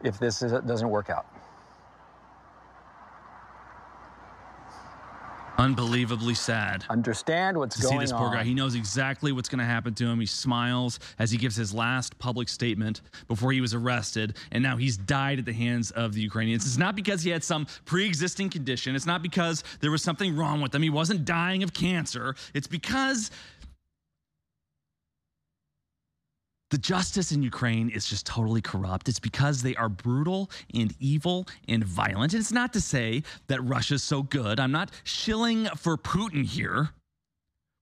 if this is, doesn't work out. Unbelievably sad. Understand what's to going see this poor on. guy. He knows exactly what's going to happen to him. He smiles as he gives his last public statement before he was arrested, and now he's died at the hands of the Ukrainians. It's not because he had some pre-existing condition. It's not because there was something wrong with him. He wasn't dying of cancer. It's because the justice in Ukraine is just totally corrupt. It's because they are brutal and evil and violent. And it's not to say that Russia's so good. I'm not shilling for Putin here.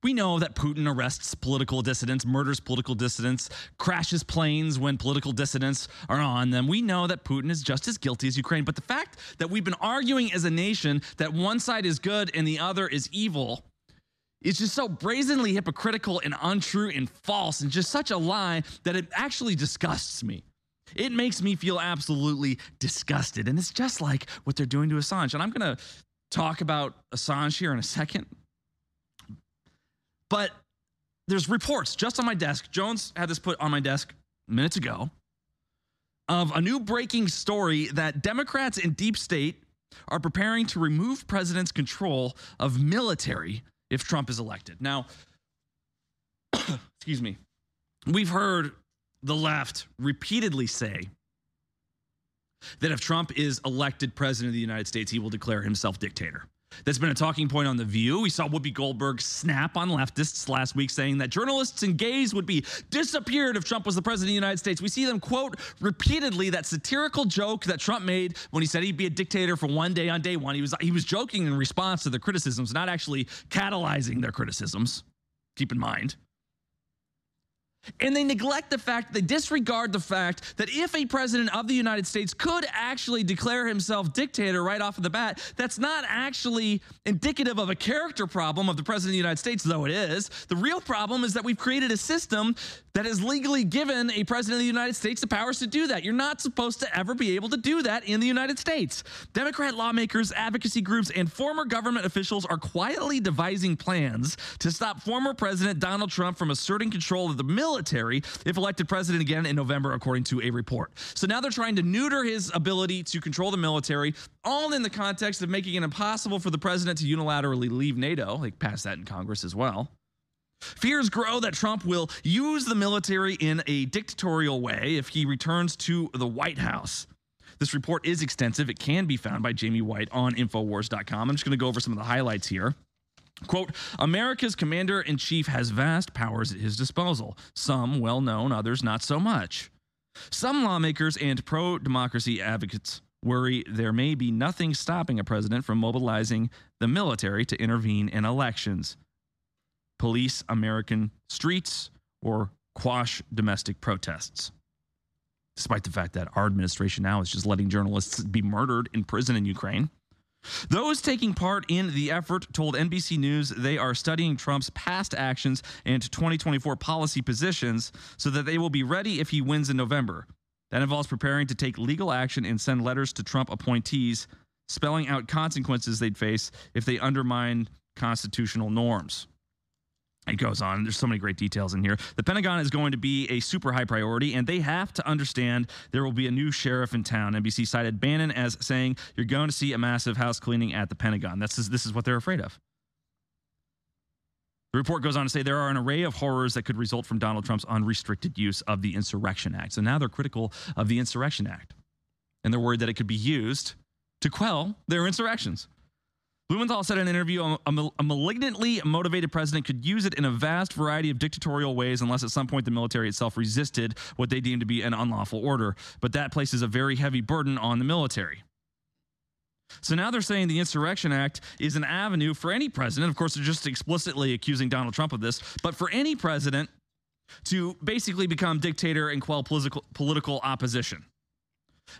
We know that Putin arrests political dissidents, murders political dissidents, crashes planes when political dissidents are on them. We know that Putin is just as guilty as Ukraine. But the fact that we've been arguing as a nation that one side is good and the other is evil it's just so brazenly hypocritical and untrue and false and just such a lie that it actually disgusts me. It makes me feel absolutely disgusted. And it's just like what they're doing to Assange. And I'm going to talk about Assange here in a second. But there's reports just on my desk. Jones had this put on my desk minutes ago of a new breaking story that Democrats in deep state are preparing to remove president's control of military if Trump is elected. Now, excuse me, we've heard the left repeatedly say that if Trump is elected president of the United States, he will declare himself dictator. That's been a talking point on The View. We saw Whoopi Goldberg snap on leftists last week saying that journalists and gays would be disappeared if Trump was the president of the United States. We see them quote repeatedly that satirical joke that Trump made when he said he'd be a dictator for one day on day one. He was he was joking in response to the criticisms, not actually catalyzing their criticisms. Keep in mind. And they neglect the fact, they disregard the fact that if a president of the United States could actually declare himself dictator right off of the bat, that's not actually indicative of a character problem of the president of the United States, though it is. The real problem is that we've created a system that has legally given a president of the United States the powers to do that. You're not supposed to ever be able to do that in the United States. Democrat lawmakers, advocacy groups, and former government officials are quietly devising plans to stop former President Donald Trump from asserting control of the military if elected president again in November, according to a report. So now they're trying to neuter his ability to control the military, all in the context of making it impossible for the president to unilaterally leave NATO. They passed that in Congress as well. Fears grow that Trump will use the military in a dictatorial way if he returns to the White House. This report is extensive. It can be found by Jamie White on Infowars.com. I'm just going to go over some of the highlights here. Quote America's commander in chief has vast powers at his disposal, some well known, others not so much. Some lawmakers and pro democracy advocates worry there may be nothing stopping a president from mobilizing the military to intervene in elections police American streets or quash domestic protests. Despite the fact that our administration now is just letting journalists be murdered in prison in Ukraine. Those taking part in the effort told NBC News they are studying Trump's past actions and 2024 policy positions so that they will be ready if he wins in November. That involves preparing to take legal action and send letters to Trump appointees, spelling out consequences they'd face if they undermine constitutional norms. It goes on. There's so many great details in here. The Pentagon is going to be a super high priority, and they have to understand there will be a new sheriff in town. NBC cited Bannon as saying, You're going to see a massive house cleaning at the Pentagon. That's this is what they're afraid of. The report goes on to say there are an array of horrors that could result from Donald Trump's unrestricted use of the Insurrection Act. So now they're critical of the Insurrection Act, and they're worried that it could be used to quell their insurrections. Blumenthal said in an interview a, a, malignantly motivated president could use it in a vast variety of dictatorial ways unless at some point the military itself resisted what they deemed to be an unlawful order. But that places a very heavy burden on the military. So now they're saying the Insurrection Act is an avenue for any president. Of course, they're just explicitly accusing Donald Trump of this, but for any president to basically become dictator and quell political, political opposition.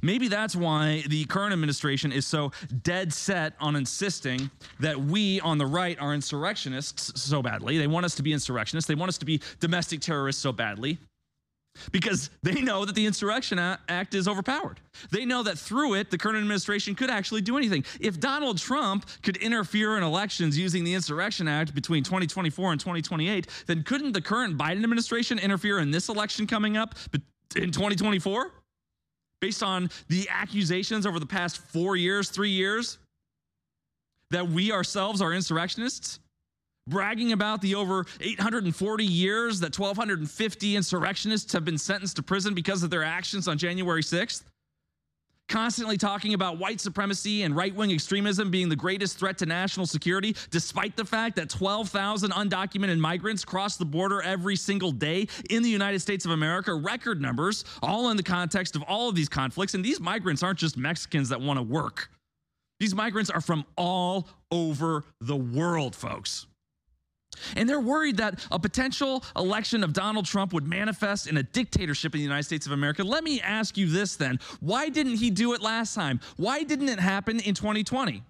Maybe that's why the current administration is so dead set on insisting that we on the right are insurrectionists so badly. They want us to be insurrectionists. They want us to be domestic terrorists so badly because they know that the Insurrection Act is overpowered. They know that through it, the current administration could actually do anything. If Donald Trump could interfere in elections using the Insurrection Act between 2024 and 2028, then couldn't the current Biden administration interfere in this election coming up in 2024? Based on the accusations over the past four years, three years, that we ourselves are insurrectionists? bragging about the over 840 years that 1,250 insurrectionists have been sentenced to prison because of their actions on January 6th. Constantly talking about white supremacy and right wing extremism being the greatest threat to national security, despite the fact that 12,000 undocumented migrants cross the border every single day in the United States of America, record numbers, all in the context of all of these conflicts. And these migrants aren't just Mexicans that want to work, these migrants are from all over the world, folks. And they're worried that a potential election of Donald Trump would manifest in a dictatorship in the United States of America. Let me ask you this then. Why didn't he do it last time? Why didn't it happen in 2020?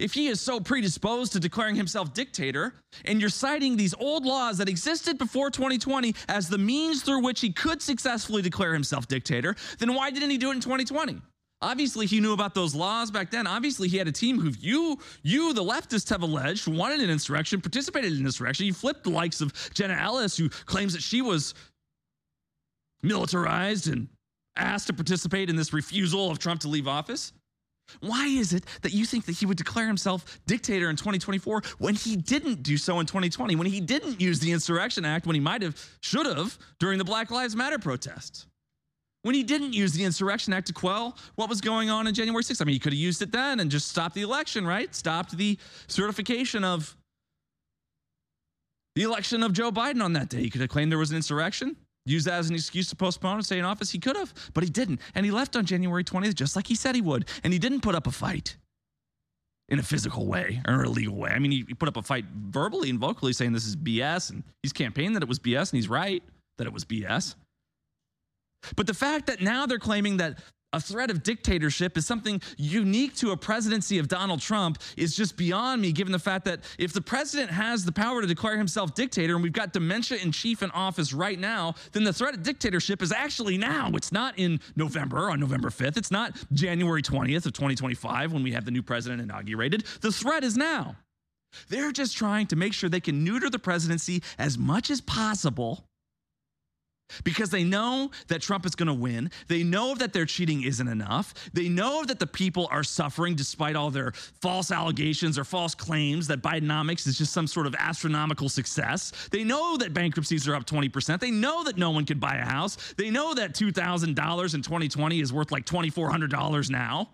If he is so predisposed to declaring himself dictator, and you're citing these old laws that existed before 2020 as the means through which he could successfully declare himself dictator, then why didn't he do it in 2020? Obviously, he knew about those laws back then. Obviously, he had a team who you, you, the leftists, have alleged wanted an insurrection, participated in an insurrection. You flipped the likes of Jenna Ellis, who claims that she was militarized and asked to participate in this refusal of Trump to leave office. Why is it that you think that he would declare himself dictator in 2024 when he didn't do so in 2020, when he didn't use the Insurrection Act, when he might have, should have during the Black Lives Matter protests? When he didn't use the Insurrection Act to quell what was going on in January 6th. I mean, he could have used it then and just stopped the election, right? Stopped the certification of the election of Joe Biden on that day. He could have claimed there was an insurrection, used that as an excuse to postpone and stay in office. He could have, but he didn't. And he left on January 20th, just like he said he would. And he didn't put up a fight in a physical way or a legal way. I mean, he, he put up a fight verbally and vocally saying this is BS, and he's campaigned that it was BS, and he's right that it was BS. But the fact that now they're claiming that a threat of dictatorship is something unique to a presidency of Donald Trump is just beyond me, given the fact that if the president has the power to declare himself dictator and we've got dementia in chief in office right now, then the threat of dictatorship is actually now. It's not in November on November 5th. It's not January 20th of 2025 when we have the new president inaugurated. The threat is now. They're just trying to make sure they can neuter the presidency as much as possible because they know that Trump is going to win. They know that their cheating isn't enough. They know that the people are suffering despite all their false allegations or false claims that Bidenomics is just some sort of astronomical success. They know that bankruptcies are up 20%. They know that no one can buy a house. They know that $2,000 in 2020 is worth like $2,400 now.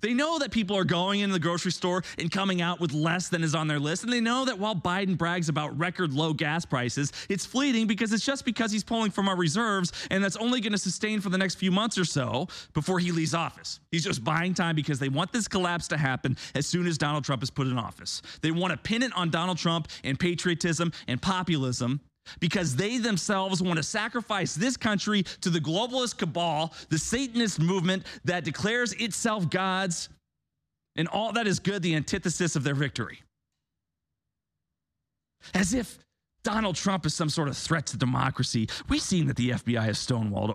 They know that people are going into the grocery store and coming out with less than is on their list. And they know that while Biden brags about record low gas prices, it's fleeting because it's just because he's pulling from our reserves. And that's only going to sustain for the next few months or so before he leaves office. He's just buying time because they want this collapse to happen as soon as Donald Trump is put in office. They want to pin it on Donald Trump and patriotism and populism because they themselves want to sacrifice this country to the globalist cabal, the Satanist movement that declares itself God's, and all that is good, the antithesis of their victory. As if Donald Trump is some sort of threat to democracy. We've seen that the FBI has stonewalled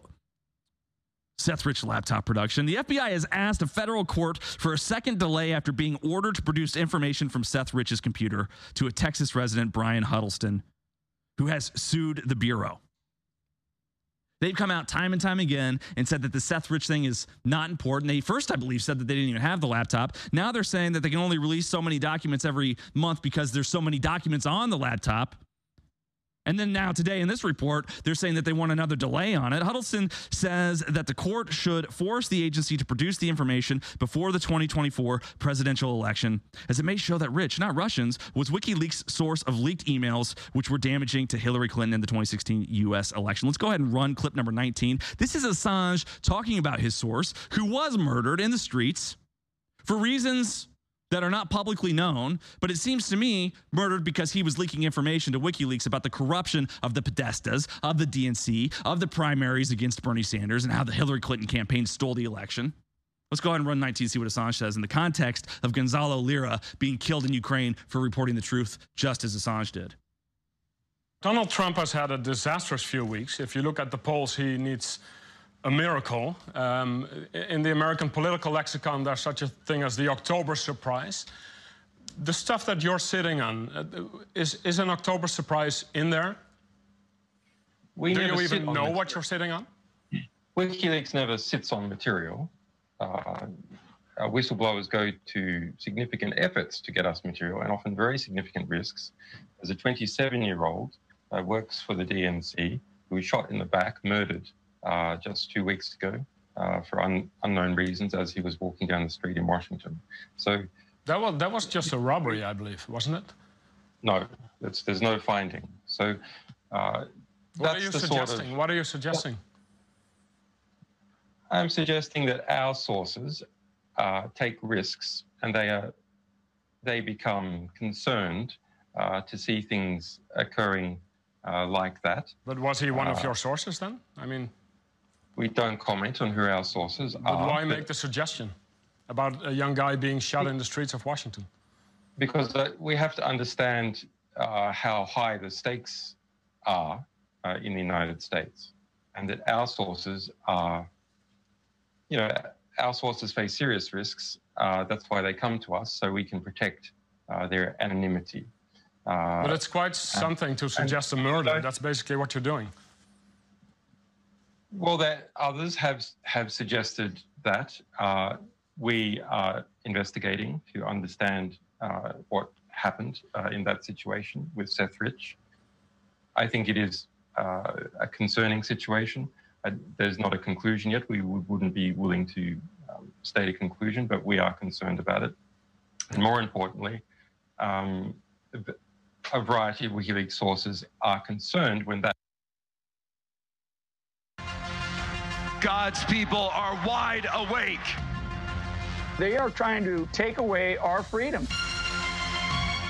Seth Rich laptop production. The FBI has asked a federal court for a second delay after being ordered to produce information from Seth Rich's computer to a Texas resident, Brian Huddleston, who has sued the Bureau. They've come out time and time again and said that the Seth Rich thing is not important. They first, I believe, said that they didn't even have the laptop. Now they're saying that they can only release so many documents every month because there's so many documents on the laptop. And then now, today in this report, they're saying that they want another delay on it. Huddleston says that the court should force the agency to produce the information before the 2024 presidential election, as it may show that Rich, not Russians, was WikiLeaks' source of leaked emails, which were damaging to Hillary Clinton in the 2016 U.S. election. Let's go ahead and run clip number 19. This is Assange talking about his source, who was murdered in the streets for reasons that are not publicly known, but it seems to me murdered because he was leaking information to WikiLeaks about the corruption of the Podestas, of the DNC, of the primaries against Bernie Sanders, and how the Hillary Clinton campaign stole the election. Let's go ahead and run 19 see what Assange says in the context of Gonzalo Lira being killed in Ukraine for reporting the truth, just as Assange did. Donald Trump has had a disastrous few weeks. If you look at the polls, he needs a miracle. Um, in the American political lexicon, there's such a thing as the October surprise. The stuff that you're sitting on, uh, is, is an October surprise in there? We Do never you even know material. what you're sitting on? WikiLeaks never sits on material. Uh, whistleblowers go to significant efforts to get us material and often very significant risks. As a 27 year old uh, works for the DNC who was shot in the back, murdered uh, just two weeks ago uh, for un- unknown reasons as he was walking down the street in Washington. So, That was, that was just a robbery, I believe, wasn't it? no, there's no finding. So, uh, What are you the sort of suggesting? What are you suggesting? I'm suggesting that our sources uh, take risks and they are they become concerned uh, to see things occurring uh, like that. But was he one of Uh, your sources then? I mean, We don't comment on who our sources but are. why but- make the suggestion about a young guy being shot in the streets of Washington? because uh, we have to understand uh, how high the stakes are uh, in the United States, and that our sources are, you know, our sources face serious risks. Uh, that's why they come to us, so we can protect uh, their anonymity. Uh, But it's quite something to suggest a murder. That's basically what you're doing. Well, that others have have suggested that uh, we are investigating to understand uh, what happened uh, in that situation with Seth Rich. I think it is uh, a concerning situation. Uh, there's not a conclusion yet. We would, wouldn't be willing to um, state a conclusion, but we are concerned about it. And more importantly, um, a variety of WikiLeaks sources are concerned when that. God's people are wide awake. They are trying to take away our freedom.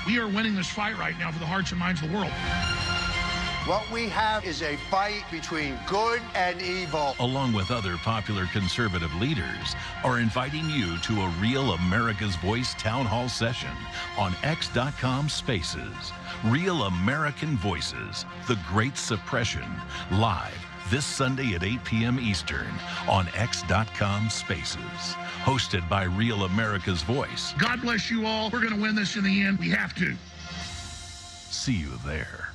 We are winning this fight right now for the hearts and minds of the world. What we have is a fight between good and evil. along with other popular conservative leaders, are inviting you to a Real America's Voice town hall session on X.com Spaces. Real American Voices, The Great Suppression, live this Sunday at 8 p.m. Eastern on X.com Spaces. Hosted by Real America's Voice. God bless you all. We're going to win this in the end. We have to. See you there.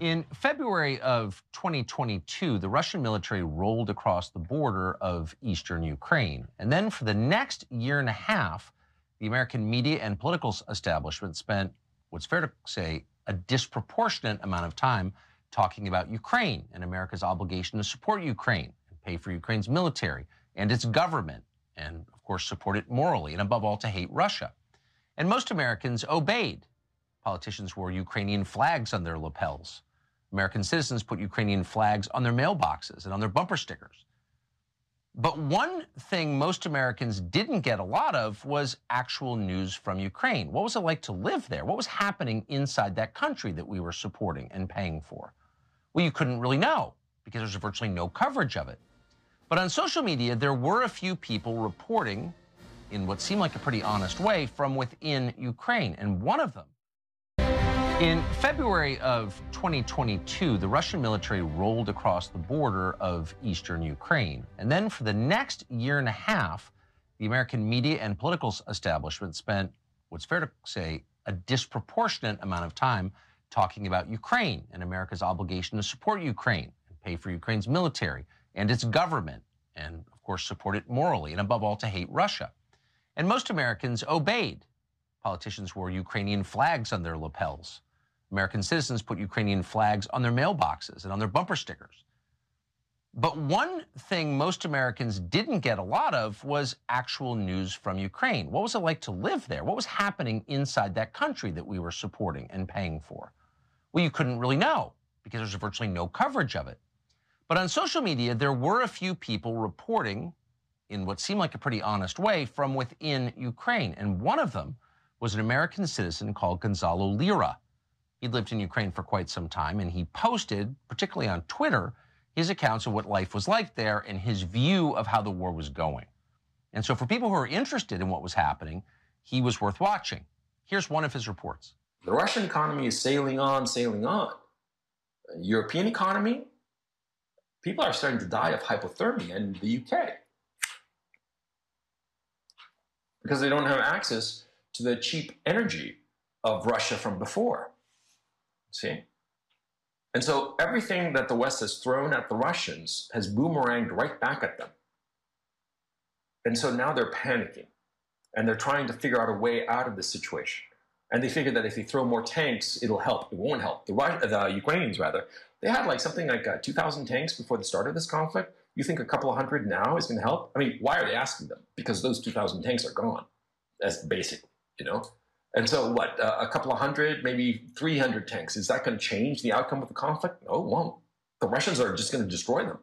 In February of 2022, the Russian military rolled across the border of eastern Ukraine. And then for the next year and a half, the American media and political establishment spent, what's fair to say, a disproportionate amount of time talking about Ukraine and America's obligation to support Ukraine and pay for Ukraine's military and its government, and of course, support it morally, and above all, to hate Russia. And most Americans obeyed. Politicians wore Ukrainian flags on their lapels. American citizens put Ukrainian flags on their mailboxes and on their bumper stickers. But one thing most Americans didn't get a lot of was actual news from Ukraine. What was it like to live there? What was happening inside that country that we were supporting and paying for? Well, you couldn't really know because there's virtually no coverage of it. But on social media, there were a few people reporting in what seemed like a pretty honest way from within Ukraine. And one of them in February of 2022, the Russian military rolled across the border of eastern Ukraine. And then for the next year and a half, the American media and political establishment spent, what's fair to say, a disproportionate amount of time talking about Ukraine and America's obligation to support Ukraine and pay for Ukraine's military and its government, and of course, support it morally, and above all, to hate Russia. And most Americans obeyed. Politicians wore Ukrainian flags on their lapels. American citizens put Ukrainian flags on their mailboxes and on their bumper stickers. But one thing most Americans didn't get a lot of was actual news from Ukraine. What was it like to live there? What was happening inside that country that we were supporting and paying for? Well, you couldn't really know because there's virtually no coverage of it. But on social media, there were a few people reporting in what seemed like a pretty honest way from within Ukraine. And one of them was an American citizen called Gonzalo Lira. He'd lived in Ukraine for quite some time, and he posted, particularly on Twitter, his accounts of what life was like there and his view of how the war was going. And so, for people who are interested in what was happening, he was worth watching. Here's one of his reports. The Russian economy is sailing on, sailing on. European economy, people are starting to die of hypothermia in the UK because they don't have access to the cheap energy of Russia from before. See? And so everything that the West has thrown at the Russians has boomeranged right back at them. And so now they're panicking and they're trying to figure out a way out of this situation. And they figured that if they throw more tanks, it'll help. It won't help. The, the Ukrainians, rather, they had like something like uh, 2,000 tanks before the start of this conflict. You think a couple of hundred now is going to help? I mean, why are they asking them? Because those 2,000 tanks are gone. That's basic, you know? And so, what, uh, a couple of hundred, maybe 300 tanks, is that going to change the outcome of the conflict? No, it won't. The Russians are just going to destroy them.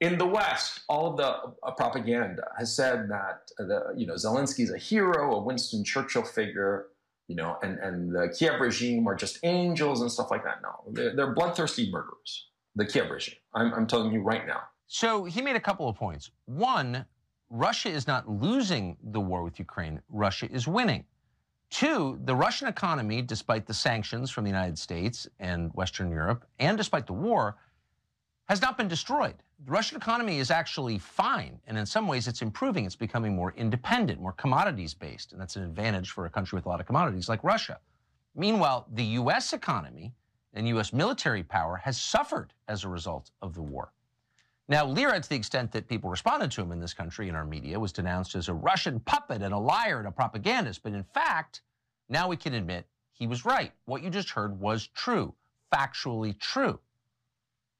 In the West, all of the uh, propaganda has said that uh, the, you know Zelensky is a hero, a Winston Churchill figure, you know, and, and the Kiev regime are just angels and stuff like that. No, they're, they're bloodthirsty murderers. The Kiev regime. I'm, I'm telling you right now. So he made a couple of points. One, Russia is not losing the war with Ukraine. Russia is winning. Two, the Russian economy, despite the sanctions from the United States and Western Europe, and despite the war, has not been destroyed. The Russian economy is actually fine, and in some ways it's improving. It's becoming more independent, more commodities based, and that's an advantage for a country with a lot of commodities like Russia. Meanwhile, the U.S. economy and U.S. military power has suffered as a result of the war. Now, Lira, to the extent that people responded to him in this country in our media, was denounced as a Russian puppet and a liar and a propagandist. But in fact, now we can admit he was right. What you just heard was true, factually true.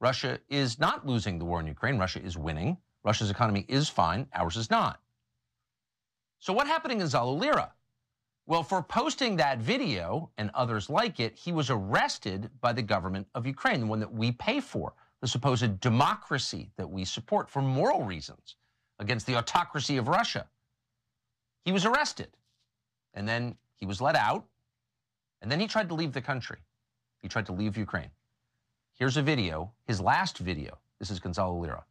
Russia is not losing the war in Ukraine. Russia is winning. Russia's economy is fine. Ours is not. So, what happened in Gonzalo Lira? Well, for posting that video and others like it, he was arrested by the government of Ukraine, the one that we pay for the supposed democracy that we support for moral reasons against the autocracy of Russia. He was arrested and then he was let out and then he tried to leave the country. He tried to leave Ukraine. Here's a video, his last video. This is Gonzalo Lira.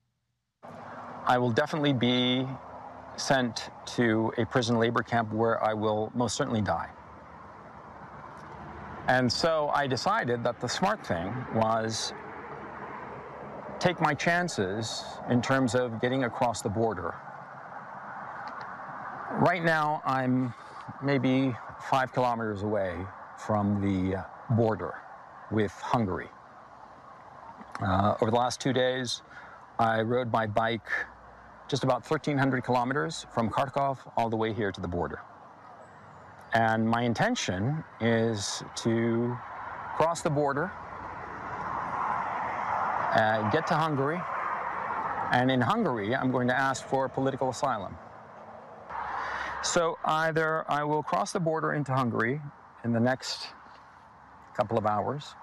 I will definitely be sent to a prison labor camp where I will most certainly die. And so I decided that the smart thing was take my chances in terms of getting across the border. Right now, I'm maybe five kilometers away from the border with Hungary. Uh, over the last two days, I rode my bike just about 1,300 kilometers from Kharkov all the way here to the border. And my intention is to cross the border uh, get to Hungary, and in Hungary, I'm going to ask for political asylum. So either I will cross the border into Hungary in the next couple of hours,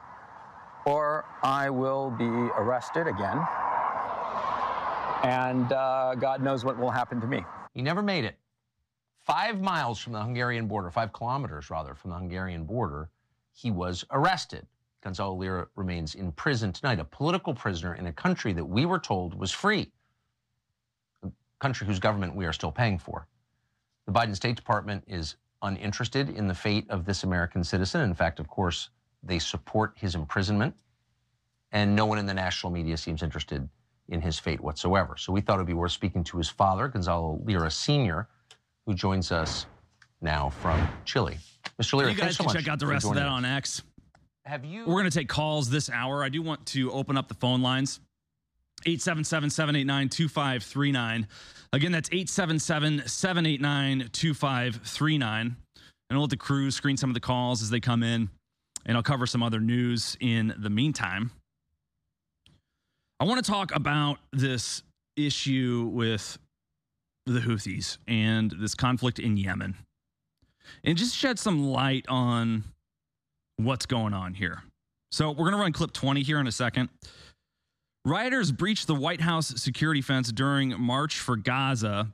or I will be arrested again, and uh, God knows what will happen to me. He never made it. Five miles from the Hungarian border, five kilometers rather, from the Hungarian border, he was arrested. Gonzalo Lira remains in prison tonight, a political prisoner in a country that we were told was free, a country whose government we are still paying for. The Biden State Department is uninterested in the fate of this American citizen. In fact, of course, they support his imprisonment, and no one in the national media seems interested in his fate whatsoever. So we thought it would be worth speaking to his father, Gonzalo Lira Sr., who joins us now from Chile. Mr. Lira, you guys so can check out the rest of that us. on X. Have you? We're going to take calls this hour. I do want to open up the phone lines. 877 789 2539. Again, that's 877 789 2539. And I'll let the crew screen some of the calls as they come in, and I'll cover some other news in the meantime. I want to talk about this issue with the Houthis and this conflict in Yemen and just shed some light on what's going on here. So we're going to run clip 20 here in a second. Rioters breached the White House security fence during March for Gaza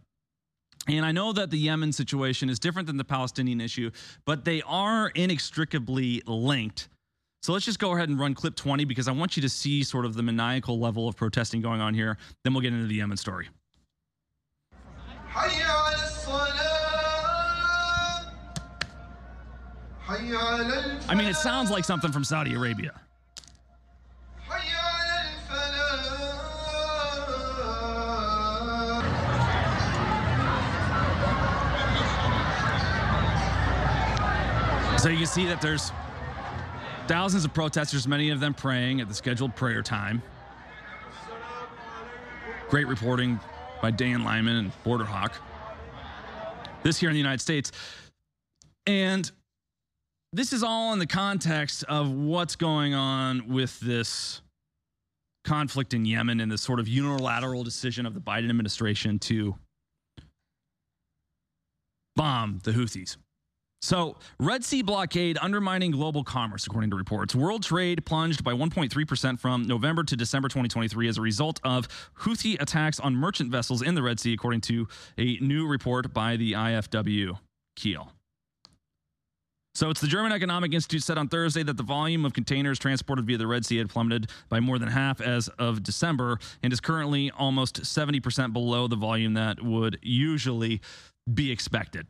And I know that the Yemen situation is different than the Palestinian issue, but they are inextricably linked. So let's just go ahead and run clip 20 because I want you to see sort of the maniacal level of protesting going on here. Then we'll get into the Yemen story. I mean, it sounds like something from Saudi Arabia. So you can see that there's thousands of protesters, many of them praying at the scheduled prayer time. Great reporting by Dan Lyman and Border Hawk. This here in the United States. And this is all in the context of what's going on with this conflict in Yemen and this sort of unilateral decision of the Biden administration to bomb the Houthis. So, Red Sea blockade undermining global commerce, according to reports. World trade plunged by 1.3% from November to December 2023 as a result of Houthi attacks on merchant vessels in the Red Sea, according to a new report by the IFW Kiel. So it's the German Economic Institute said on Thursday that the volume of containers transported via the Red Sea had plummeted by more than half as of December and is currently almost 70% below the volume that would usually be expected.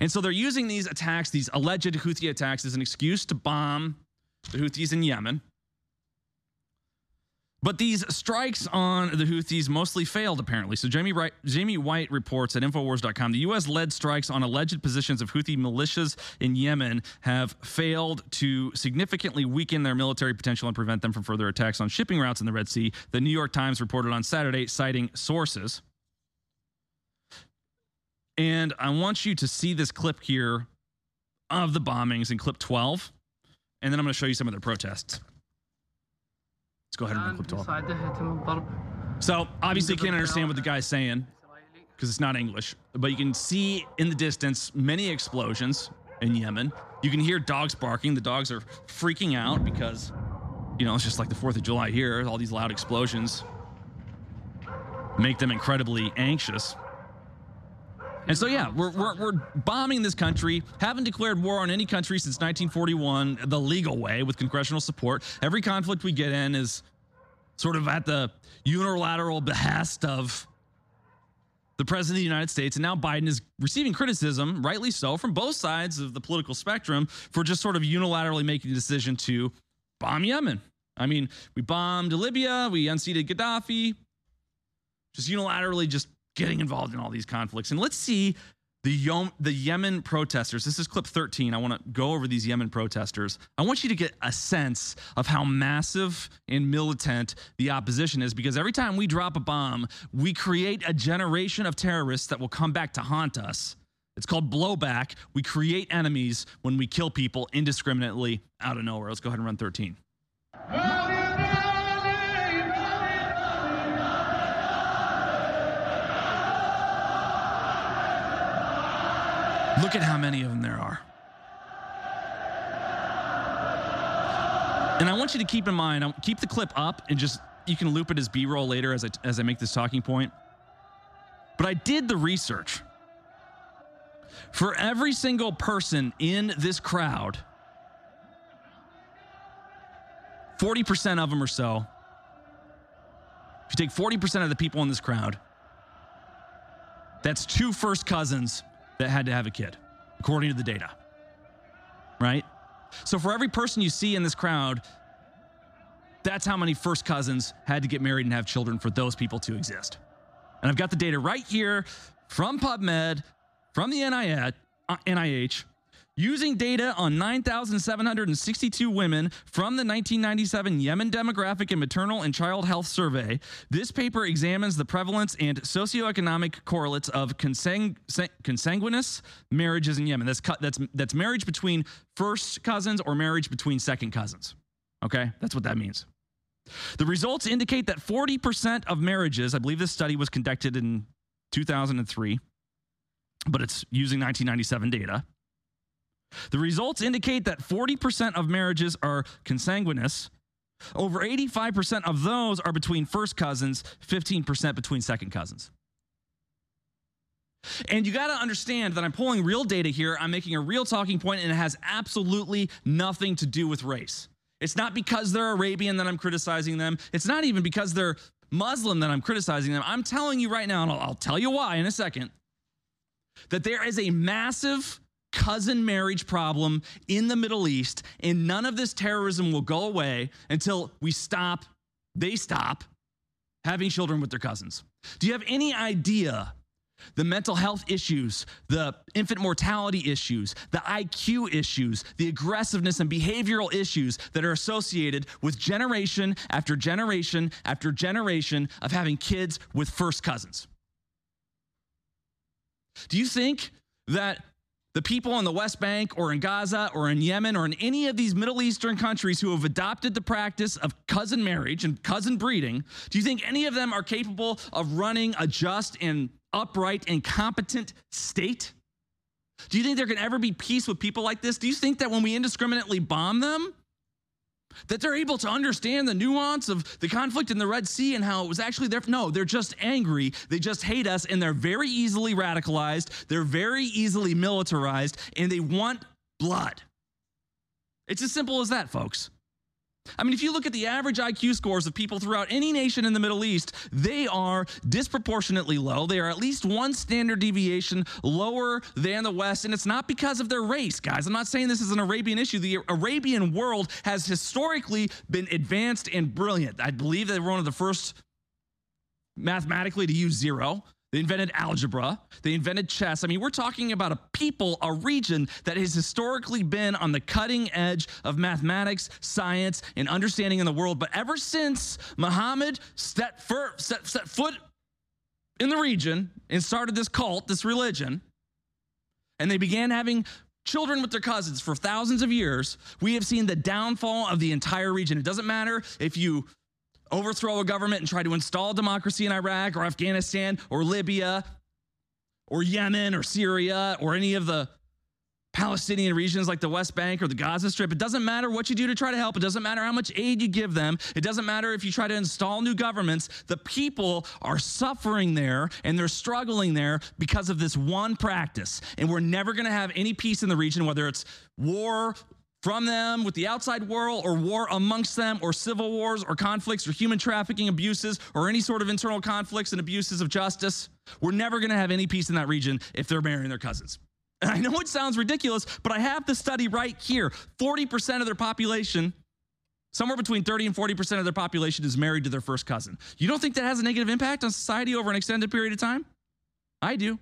And so they're using these attacks, these alleged Houthi attacks, as an excuse to bomb the Houthis in Yemen. But these strikes on the Houthis mostly failed, apparently. So Jamie, Wright, Jamie White reports at Infowars.com the U.S. led strikes on alleged positions of Houthi militias in Yemen have failed to significantly weaken their military potential and prevent them from further attacks on shipping routes in the Red Sea. The New York Times reported on Saturday, citing sources. And I want you to see this clip here of the bombings in clip 12. And then I'm going to show you some of their protests. Let's go ahead and run clip 12. So obviously, you can't understand what the guy's saying because it's not English, but you can see in the distance many explosions in Yemen. You can hear dogs barking. The dogs are freaking out because, you know, it's just like the 4th of July here. All these loud explosions make them incredibly anxious. And so, yeah, we're, we're, we're, bombing this country, haven't declared war on any country since 1941 the legal way with congressional support. Every conflict we get in is sort of at the unilateral behest of the president of the United States. And now Biden is receiving criticism, rightly so, from both sides of the political spectrum for just sort of unilaterally making a decision to bomb Yemen. I mean, we bombed Libya, we unseated Gaddafi, just unilaterally just getting involved in all these conflicts. And let's see the Yom, the Yemen protesters. This is clip 13. I want to go over these Yemen protesters. I want you to get a sense of how massive and militant the opposition is because every time we drop a bomb, we create a generation of terrorists that will come back to haunt us. It's called blowback. We create enemies when we kill people indiscriminately out of nowhere. Let's go ahead and run 13. Look at how many of them there are. And I want you to keep in mind, keep the clip up and just, you can loop it as B roll later as I, as I make this talking point. But I did the research. For every single person in this crowd, 40% of them or so, if you take 40% of the people in this crowd, that's two first cousins that had to have a kid, according to the data. Right? So for every person you see in this crowd, that's how many first cousins had to get married and have children for those people to exist. And I've got the data right here from PubMed, from the NIH, Using data on 9,762 women from the 1997 Yemen Demographic and Maternal and Child Health Survey, this paper examines the prevalence and socioeconomic correlates of consang- consanguineous marriages in Yemen. That's, that's, that's marriage between first cousins or marriage between second cousins. Okay, that's what that means. The results indicate that 40% of marriages, I believe this study was conducted in 2003, but it's using 1997 data. The results indicate that 40% of marriages are consanguineous. Over 85% of those are between first cousins, 15% between second cousins. And you got to understand that I'm pulling real data here. I'm making a real talking point, and it has absolutely nothing to do with race. It's not because they're Arabian that I'm criticizing them. It's not even because they're Muslim that I'm criticizing them. I'm telling you right now, and I'll, I'll tell you why in a second, that there is a massive cousin marriage problem in the Middle East, and none of this terrorism will go away until we stop, they stop having children with their cousins. Do you have any idea the mental health issues, the infant mortality issues, the IQ issues, the aggressiveness and behavioral issues that are associated with generation after generation after generation of having kids with first cousins. Do you think that the people in the West Bank or in Gaza or in Yemen or in any of these Middle Eastern countries who have adopted the practice of cousin marriage and cousin breeding, do you think any of them are capable of running a just and upright and competent state? Do you think there can ever be peace with people like this? Do you think that when we indiscriminately bomb them, that they're able to understand the nuance of the conflict in the Red Sea and how it was actually there. No, they're just angry. They just hate us and they're very easily radicalized. They're very easily militarized and they want blood. It's as simple as that, folks. I mean, if you look at the average IQ scores of people throughout any nation in the Middle East, they are disproportionately low. They are at least one standard deviation lower than the West. And it's not because of their race, guys. I'm not saying this is an Arabian issue. The Arabian world has historically been advanced and brilliant. I believe they were one of the first mathematically to use zero. They invented algebra. They invented chess. I mean, we're talking about a people, a region that has historically been on the cutting edge of mathematics, science, and understanding in the world. But ever since Muhammad set, set, set foot in the region and started this cult, this religion, and they began having children with their cousins for thousands of years, we have seen the downfall of the entire region. It doesn't matter if you overthrow a government and try to install democracy in Iraq or Afghanistan or Libya or Yemen or Syria or any of the Palestinian regions like the West Bank or the Gaza Strip. It doesn't matter what you do to try to help. It doesn't matter how much aid you give them. It doesn't matter if you try to install new governments. The people are suffering there and they're struggling there because of this one practice. And we're never going to have any peace in the region, whether it's war, from them with the outside world or war amongst them or civil wars or conflicts or human trafficking abuses or any sort of internal conflicts and abuses of justice. We're never going to have any peace in that region if they're marrying their cousins. And I know it sounds ridiculous, but I have the study right here. 40% of their population, somewhere between 30 and 40% of their population is married to their first cousin. You don't think that has a negative impact on society over an extended period of time? I do.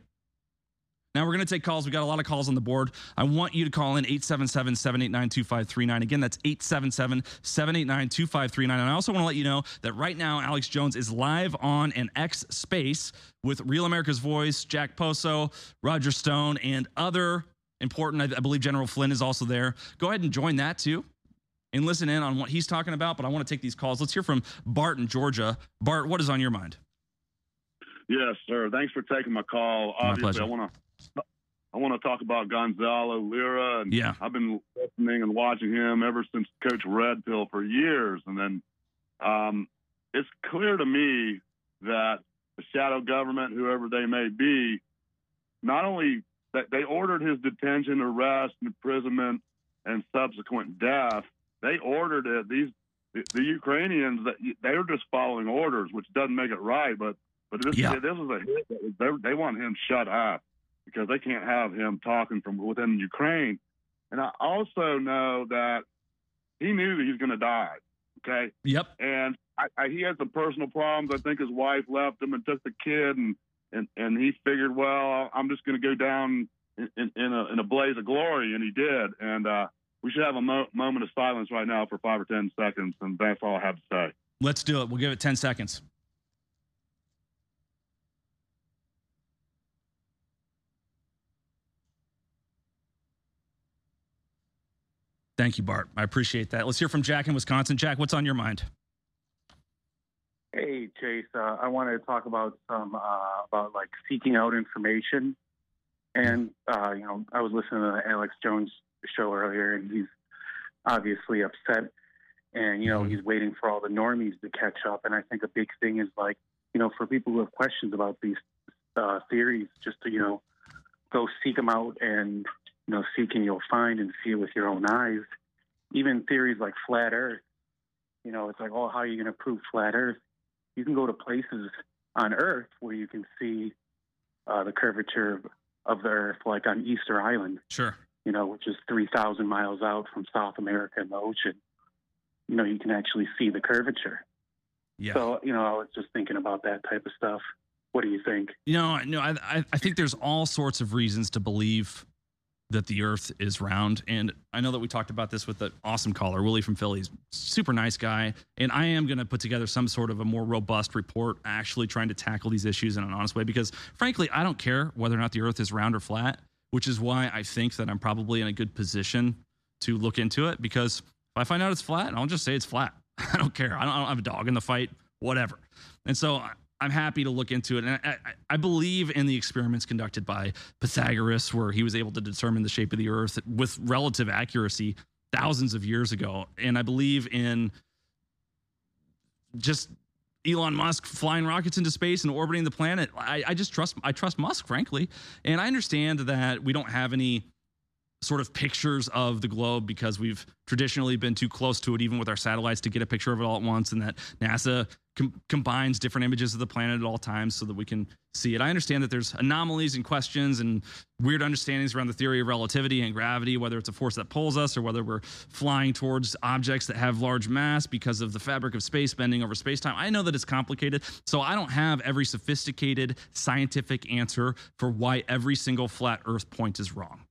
Now we're going to take calls. We got a lot of calls on the board. I want you to call in 877 789 2539. Again, that's 877 789 2539. And I also want to let you know that right now, Alex Jones is live on an X space with Real America's Voice, Jack Poso, Roger Stone, and other important, I believe General Flynn is also there. Go ahead and join that too and listen in on what he's talking about. But I want to take these calls. Let's hear from Bart in Georgia. Bart, what is on your mind? Yes, sir. Thanks for taking my call. My Obviously, pleasure. I want to I want to talk about Gonzalo Lira, and Yeah. I've been listening and watching him ever since Coach Red Pill for years, and then um, it's clear to me that the shadow government, whoever they may be, not only that they ordered his detention, arrest, imprisonment, and subsequent death, they ordered it. These the, the Ukrainians that they were just following orders, which doesn't make it right, but but this Yeah. this is a hit. That they, they want him shut up because they can't have him talking from within Ukraine. And I also know that he knew that he was going to die. Okay. Yep. And I, I, he had some personal problems. I think his wife left him and took the kid, and and and he figured, well, I'm just going to go down in, in, in a in a blaze of glory, and he did. And uh, we should have a mo- moment of silence right now for five or ten seconds, and that's all I have to say. Let's do it. We'll give it 10 seconds. Thank you, Bart. I appreciate that. Let's hear from Jack in Wisconsin. Jack, what's on your mind? Hey, Chase. Uh, I wanted to talk about some uh, about like seeking out information, and uh, you know, I was listening to the Alex Jones show earlier, and he's obviously upset, and you know, he's waiting for all the normies to catch up. And I think a big thing is like, you know, for people who have questions about these uh, theories just to you know go seek them out and you know seek and you'll find and see it with your own eyes. Even theories like flat Earth, you know, it's like, oh, how are you going to prove flat Earth? You can go to places on Earth where you can see uh, the curvature of the Earth, like on Easter Island. Sure. You know, which is 3,000 miles out from South America in the ocean. You know, you can actually see the curvature. Yeah. So, you know, I was just thinking about that type of stuff. What do you think? You know, no, I, I, I think there's all sorts of reasons to believe that the earth is round. And I know that we talked about this with the awesome caller, Willie from Philly. He's super nice guy. And I am going to put together some sort of a more robust report, actually trying to tackle these issues in an honest way. Because frankly, I don't care whether or not the earth is round or flat, which is why I think that I'm probably in a good position to look into it. Because if I find out it's flat, I'll just say it's flat. I don't care. I don't, I don't have a dog in the fight, whatever. And so I'm happy to look into it. And I, I, believe in the experiments conducted by Pythagoras, where he was able to determine the shape of the earth with relative accuracy thousands of years ago. And I believe in just Elon Musk flying rockets into space and orbiting the planet. I, I just trust I trust Musk, frankly. And I understand that we don't have any sort of pictures of the globe because we've traditionally been too close to it, even with our satellites, to get a picture of it all at once, and that NASA com- combines different images of the planet at all times so that we can see it. I understand that there's anomalies and questions and weird understandings around the theory of relativity and gravity, whether it's a force that pulls us or whether we're flying towards objects that have large mass because of the fabric of space bending over space time. I know that it's complicated, so I don't have every sophisticated scientific answer for why every single flat Earth point is wrong.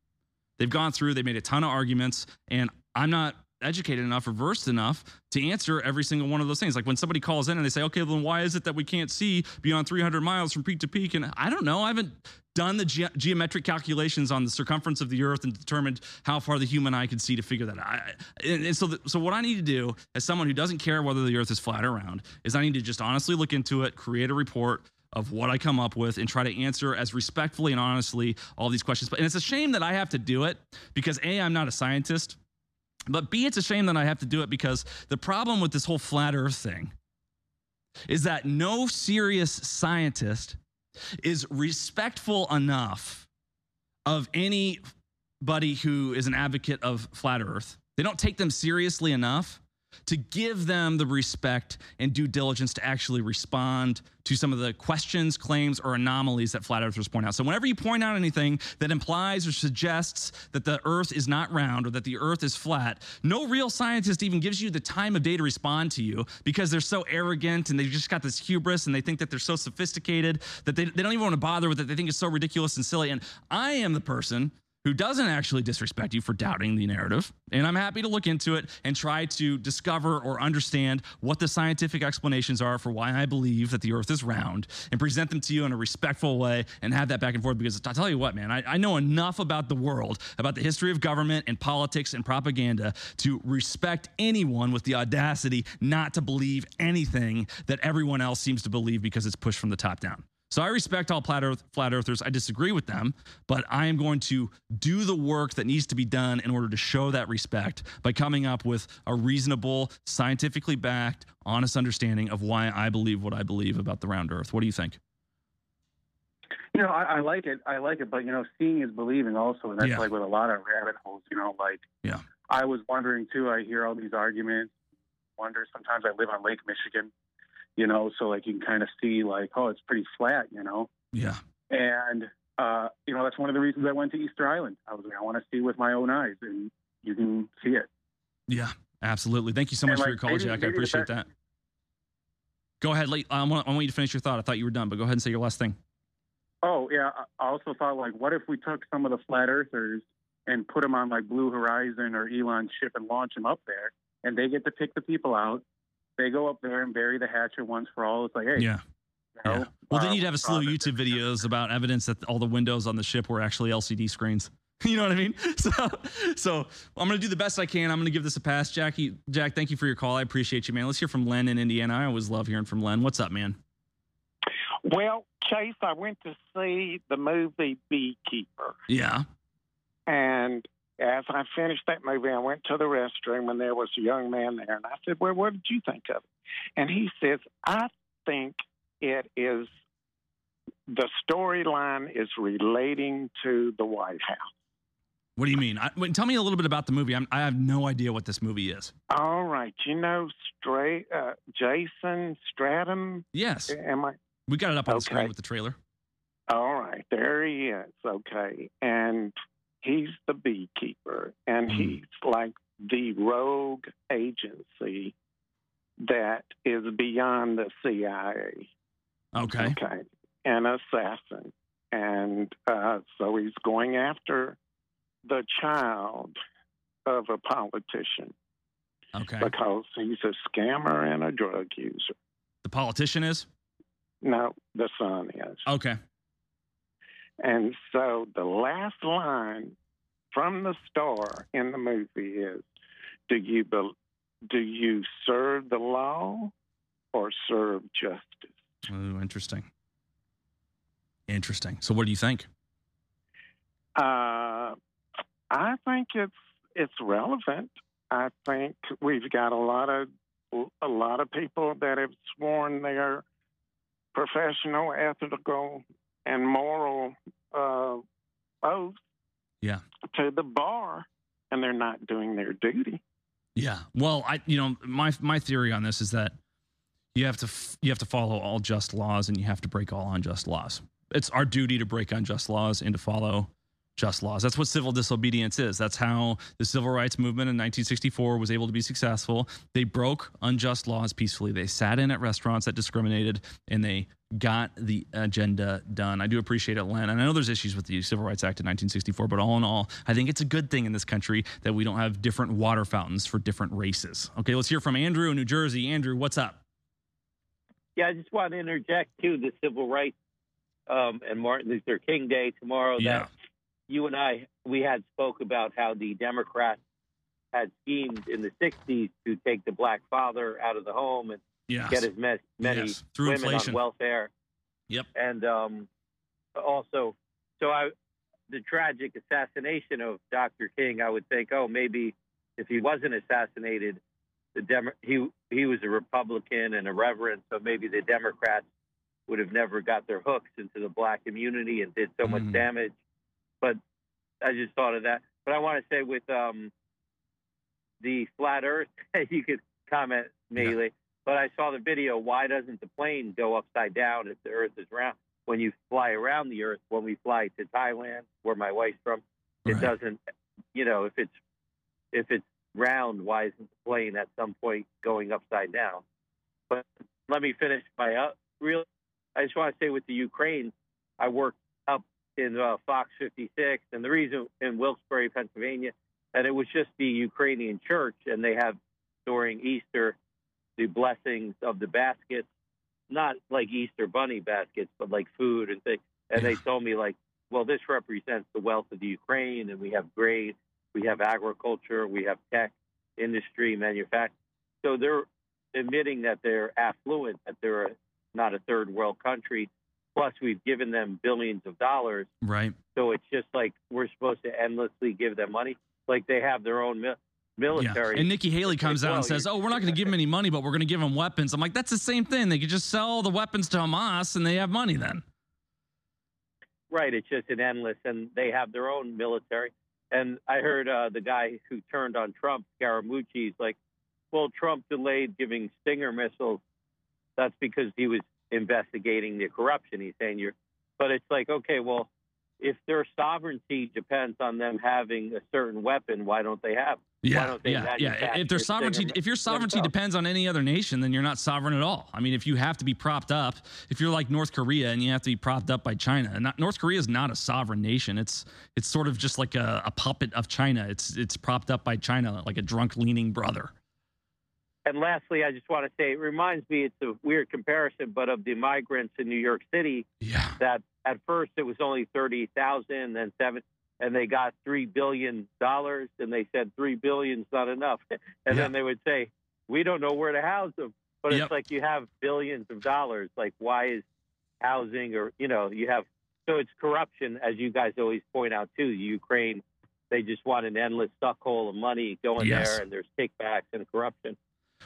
They've gone through, they made a ton of arguments, and I'm not educated enough or versed enough to answer every single one of those things. Like when somebody calls in and they say, okay, then why is it that we can't see beyond 300 miles from peak to peak? And I don't know. I haven't done the ge- geometric calculations on the circumference of the earth and determined how far the human eye can see to figure that out. And, and so, the, so what I need to do as someone who doesn't care whether the earth is flat or round is I need to just honestly look into it, create a report, of what I come up with and try to answer as respectfully and honestly all these questions. And it's a shame that I have to do it because A, I'm not a scientist, but B, it's a shame that I have to do it because the problem with this whole flat earth thing is that no serious scientist is respectful enough of anybody who is an advocate of flat earth. They don't take them seriously enough to give them the respect and due diligence to actually respond to some of the questions, claims, or anomalies that flat earthers point out. So, whenever you point out anything that implies or suggests that the earth is not round or that the earth is flat, no real scientist even gives you the time of day to respond to you because they're so arrogant and they've just got this hubris and they think that they're so sophisticated that they, they don't even want to bother with it. They think it's so ridiculous and silly. And I am the person who doesn't actually disrespect you for doubting the narrative. And I'm happy to look into it and try to discover or understand what the scientific explanations are for why I believe that the earth is round and present them to you in a respectful way and have that back and forth. Because I'll tell you what, man, I, I know enough about the world, about the history of government and politics and propaganda to respect anyone with the audacity not to believe anything that everyone else seems to believe because it's pushed from the top down. So I respect all flat, earth, flat earthers. I disagree with them, but I am going to do the work that needs to be done in order to show that respect by coming up with a reasonable, scientifically backed, honest understanding of why I believe what I believe about the round earth. What do you think? You know, I, I like it. I like it, but you know, seeing is believing also, and that's Yeah. like with a lot of rabbit holes. You know, like Yeah. I was wondering too. I hear all these arguments. Wonder sometimes I live on Lake Michigan. You know, so like you can kind of see like, oh, it's pretty flat. You know, Yeah. and uh, you know that's one of the reasons I went to Easter Island. I was like, I want to see with my own eyes, and you can see it. Yeah, absolutely. Thank you so much And, for your call, maybe- Jack. I maybe the appreciate that. Go ahead. Late. I want, I want you to finish your thought. I thought you were done, but go ahead and say your last thing. Oh yeah, I I also thought like, what if we took some of the flat earthers and put them on like Blue Horizon or Elon's ship and launch them up there, and they get to pick the people out. They go up there and bury the hatchet once for all. It's like, hey, Yeah. you know, Well, then uh, you'd have a slew of YouTube videos about evidence that all the windows on the ship were actually LCD screens. You know what I mean? So, so I'm gonna do the best I can. I'm gonna give this a pass, Jackie. Jack, thank you for your call. I appreciate you, man. Let's hear from Len in Indiana. I always love hearing from Len. What's up, man? Well, Chase, I went to see the movie Beekeeper. Yeah. And as I finished that movie, I went to the restroom and there was a young man there. And I said, Well, what did you think of it? And he says, I think it is the storyline is relating to the White House. What do you mean? I, wait, tell me a little bit about the movie. I'm, I have no idea what this movie is. All right, you know, straight uh, Jason Stratham. Yes. Am I? We got it up on the screen with the trailer. All right, there he is. Okay, and he's the beekeeper, and Hmm. he's like the rogue agency that is beyond the CIA. Okay. Okay, an assassin, and uh, so he's going after the child of a politician Okay. because he's a scammer and a drug user. The politician is? No, the son is. Okay. And so the last line from the star in the movie is do you bel do you serve the law or serve justice? Oh, interesting. Interesting. So, what do you think? Uh, I think it's it's relevant. I think we've got a lot of a lot of people that have sworn their professional, ethical, and moral uh, oath Yeah. to the bar, and they're not doing their duty. Yeah. Well, I you know my my theory on this is that you have to f- you have to follow all just laws and you have to break all unjust laws. It's our duty to break unjust laws and to follow just laws. That's what civil disobedience is. That's how the civil rights movement in 1964 was able to be successful. They broke unjust laws peacefully. They sat in at restaurants that discriminated and they got the agenda done. I do appreciate it, Len. And I know there's issues with the Civil Rights Act of 1964, but all in all, I think it's a good thing in this country that we don't have different water fountains for different races. Okay, let's hear from Andrew in New Jersey. Andrew, what's up? Yeah, I just want to interject too the civil rights um, and Martin Luther King Day tomorrow. Yeah. That you and I we had spoke about how the Democrats had schemed in the '60s to take the black father out of the home and Yes. get as many Yes, through women inflation. on welfare. Yep. And um, also, so I the tragic assassination of Dr. King, I would think, oh, maybe if he wasn't assassinated, the Demo- he he was a Republican and a reverend, so maybe the Democrats would have never got their hooks into the black community and did so much Mm. damage. But I just thought of that. But I want to say with um, the flat Earth, you could comment immediately. But I saw the video. Why doesn't the plane go upside down if the Earth is round? When you fly around the Earth, when we fly to Thailand, where my wife's from, it Right. doesn't. You know, if it's if it's round, why isn't the plane at some point going upside down? But let me finish my uh, real. I just want to say with the Ukraine, I worked in uh, Fox 56, and the reason in Wilkes-Barre, Pennsylvania, and it was just the Ukrainian church, and they have during Easter the blessings of the baskets, not like Easter bunny baskets, but like food and things. And they told me like, well, this represents the wealth of the Ukraine, and we have grain, we have agriculture, we have tech industry, manufacturing. So they're admitting that they're affluent, that they're a, not a third world country. Plus, we've given them billions of dollars. Right. So it's just like we're supposed to endlessly give them money. Like they have their own mil- military. Yeah. And Nikki Haley comes like, out and says, "Oh, we're not going to give them any money, but we're going to give them weapons." I'm like, "That's the same thing. They could just sell the weapons to Hamas and they have money then." Right. It's just an endless, and they have their own military. And I heard uh, the guy who turned on Trump, Scaramucci, is like, well, Trump delayed giving Stinger missiles. That's because he was investigating the corruption. He's saying you're, but it's like, okay, well, if their sovereignty depends on them having a certain weapon, why don't they have? why Yeah, don't they yeah, yeah. If their sovereignty, if your sovereignty themselves? depends on any other nation, then you're not sovereign at all. I mean, if you have to be propped up, if you're like North Korea and you have to be propped up by China, and not, North Korea is not a sovereign nation. It's it's sort of just like a, a puppet of China. It's it's propped up by China, like a drunk leaning brother. And lastly, I just want to say it reminds me, it's a weird comparison, but of the migrants in New York City. Yeah. That at first it was only 30,000, then seven, and they got $3 billion, and they said 3 billion's not enough. And Yeah. then they would say, we don't know where to house them. But Yep. it's like you have billions of dollars. Like, why is housing or, you know, you have, so it's corruption, as you guys always point out, too. Ukraine, they just want an endless suck hole of money going Yes. there, and there's kickbacks and corruption.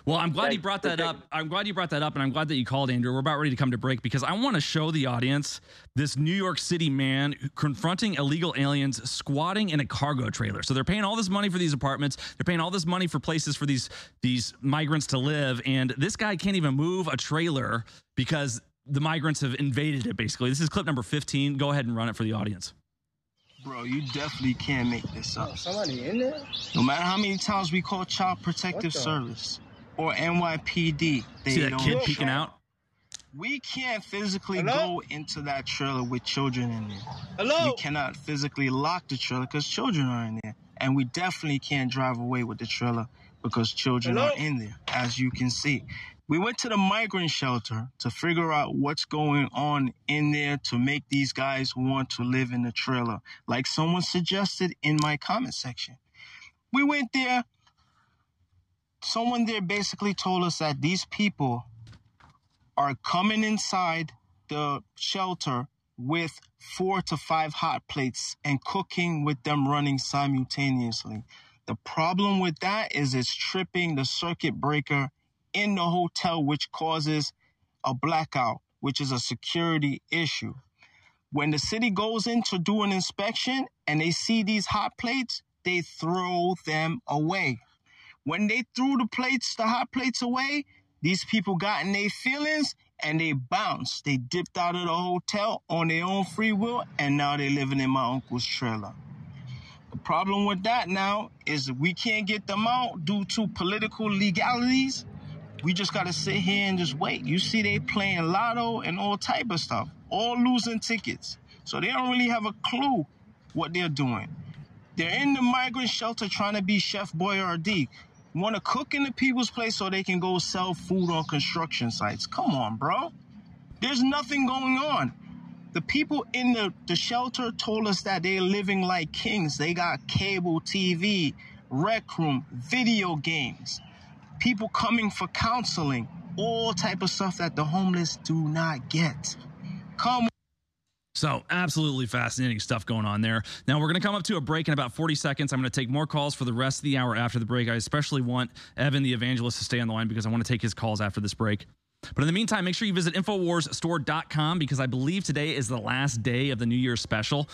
Well, I'm glad you brought that up. I'm glad you brought that up, and I'm glad that you called, Andrew. We're about ready to come to break because I want to show the audience this New York City man confronting illegal aliens squatting in a cargo trailer. So they're paying all this money for these apartments. They're paying all this money for places for these these migrants to live, and this guy can't even move a trailer because the migrants have invaded it. Basically, this is clip number 15. Go ahead and run it for the audience. Bro, you definitely can't make this up. Somebody in there? No matter how many times we call Child Protective Service or NYPD, they See that don't kid peeking out? We can't physically Hello? go into that trailer with children in there. Hello? We cannot physically lock the trailer because children are in there. And we definitely can't drive away with the trailer because children Hello? are in there, as you can see. We went to the migrant shelter to figure out what's going on in there to make these guys want to live in the trailer, like someone suggested in my comment section. We went there. Someone there basically told us that these people are coming inside the shelter with four to five hot plates and cooking with them running simultaneously. The problem with that is it's tripping the circuit breaker in the hotel, which causes a blackout, which is a security issue. When the city goes in to do an inspection and they see these hot plates, they throw them away. When they threw the plates, the hot plates away, these people got in their feelings and they bounced. They dipped out of the hotel on their own free will, and now they're living in my uncle's trailer. The problem with that now is we can't get them out due to political legalities. We just gotta sit here and just wait. You see, they playing lotto and all type of stuff, all losing tickets. So they don't really have a clue what they're doing. They're in the migrant shelter trying to be Chef Boyardee. Want to cook in the people's place so they can go sell food on construction sites. Come on, bro. There's nothing going on. The people in the, the shelter told us that they're living like kings. They got cable TV, rec room, video games, people coming for counseling, all type of stuff that the homeless do not get. Come So, absolutely fascinating stuff going on there. Now, we're going to come up to a break in about 40 seconds. I'm going to take more calls for the rest of the hour after the break. I especially want Evan, the evangelist, to stay on the line because I want to take his calls after this break. But in the meantime, make sure you visit InfoWarsStore.com because I believe today is the last day of the New Year's special.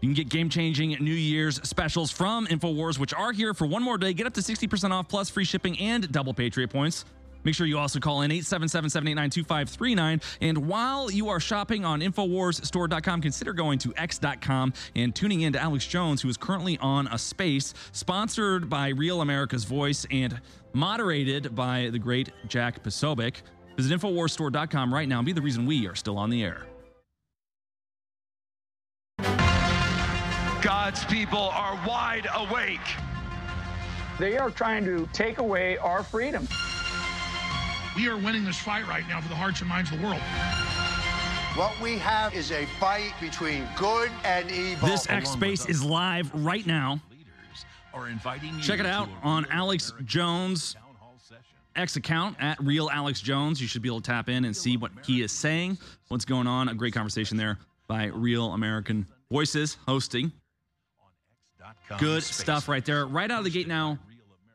You can get game changing New Year's specials from InfoWars, which are here for one more day. Get up to 60% off plus free shipping and double Patriot points. Make sure you also call in 877-789-2539. And while you are shopping on InfoWarsStore.com, consider going to X.com and tuning in to Alex Jones, who is currently on a space sponsored by Real America's Voice and moderated by the great Jack Posobiec. Visit InfoWarsStore.com right now and be the reason we are still on the air. God's people are wide awake. They are trying to take away our freedom. We are winning this fight right now for the hearts and minds of the world. What we have is a fight between good and evil. This X Space is live right now. Are inviting you Check it out on Alex American Jones' Town Hall session. X account at Real Alex Jones. You should be able to tap in and see what he is saying, what's going on. A great conversation there by Real American Voices hosting. Good stuff right there. Right out of the gate now.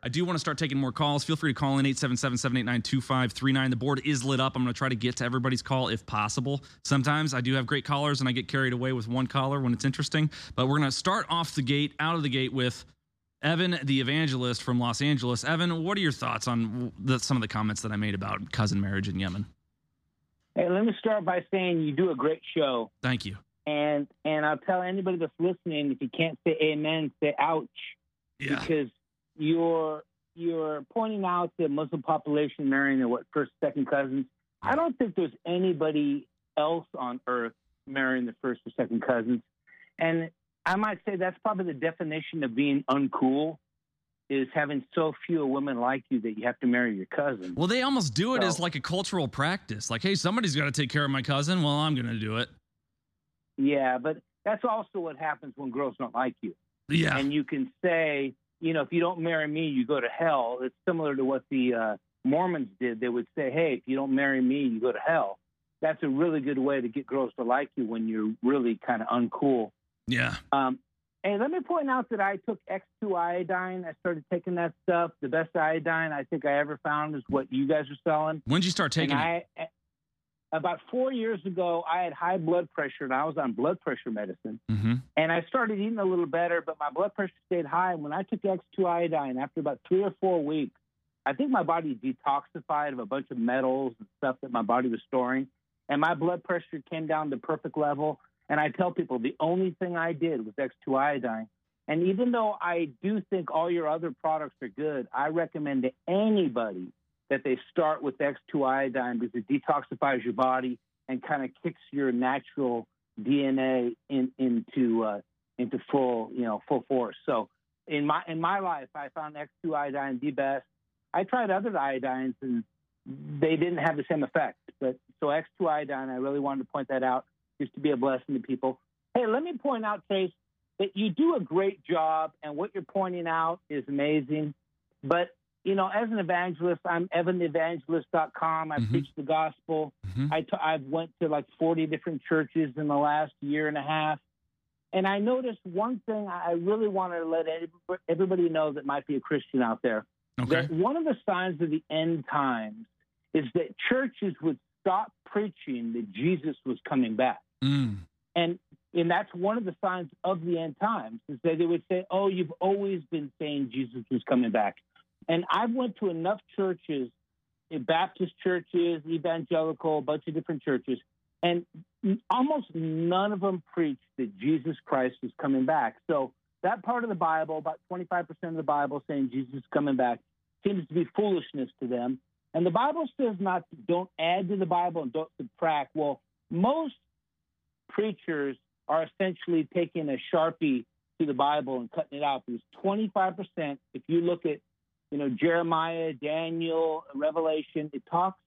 I do want to start taking more calls. Feel free to call in 877-789-2539. The board is lit up. I'm going to try to get to everybody's call if possible. Sometimes I do have great callers and I get carried away with one caller when it's interesting. But we're going to start off the gate, out of the gate with Evan, the evangelist from Los Angeles. Evan, what are your thoughts on the, some of the comments that I made about cousin marriage in Yemen? Hey, let me start by saying you do a great show, Thank you. and and I'll tell anybody that's listening if you can't say amen, say ouch, Yeah. because you're you're pointing out the Muslim population marrying their what first, second cousins. I don't think there's anybody else on earth marrying the first or second cousins, and I might say that's probably the definition of being uncool. Is having so few women like you that you have to marry your cousin. Well, they almost do it So- as like a cultural practice. Like, hey, somebody's got to take care of my cousin. Well, I'm going to do it. Yeah, but that's also what happens when girls don't like you. Yeah. And you can say, you know, if you don't marry me, you go to hell. It's similar to what the uh, Mormons did. They would say, hey, if you don't marry me, you go to hell. That's a really good way to get girls to like you when you're really kind of uncool. Yeah. Um, Hey, let me point out that I took X2 iodine. I started taking that stuff. The best iodine I think I ever found is what you guys are selling. When did you start taking And it? I, about four years ago, I had high blood pressure and I was on blood pressure medicine. Mm-hmm. And I started eating a little better, but my blood pressure stayed high. And when I took X2 iodine, after about three or four weeks, I think my body detoxified of a bunch of metals and stuff that my body was storing. And my blood pressure came down to perfect level. And I tell people the only thing I did was X2 iodine. And even though I do think all your other products are good, I recommend to anybody that they start with X2 iodine because it detoxifies your body and kind of kicks your natural DNA in, into uh, into full you know full force. So in my in my life, I found X2 iodine the best. I tried other iodines and they didn't have the same effect. But so X2 iodine, I really wanted to point that out just to be a blessing to people. Hey, let me point out, Chase, that you do a great job, and what you're pointing out is amazing. But you know, as an evangelist, I'm evanevangelist.com. I preach the gospel. I t- I've went to like 40 different churches in the last year and a half. And I noticed one thing I really want to let everybody- know that might be a Christian out there. That one of the signs of the end times is that churches would stop preaching that Jesus was coming back. Mm. And and that's one of the signs of the end times is that they would say, "Oh, you've always been saying Jesus was coming back." And I went to enough churches, Baptist churches, evangelical, a bunch of different churches, and almost none of them preached that Jesus Christ was coming back. So that part of the Bible, about 25% of the Bible saying Jesus is coming back, seems to be foolishness to them. And the Bible says not don't add to the Bible and don't subtract. Well, most preachers are essentially taking a sharpie to the Bible and cutting it out because 25%, if you look at, you know, Jeremiah, Daniel, Revelation, it talks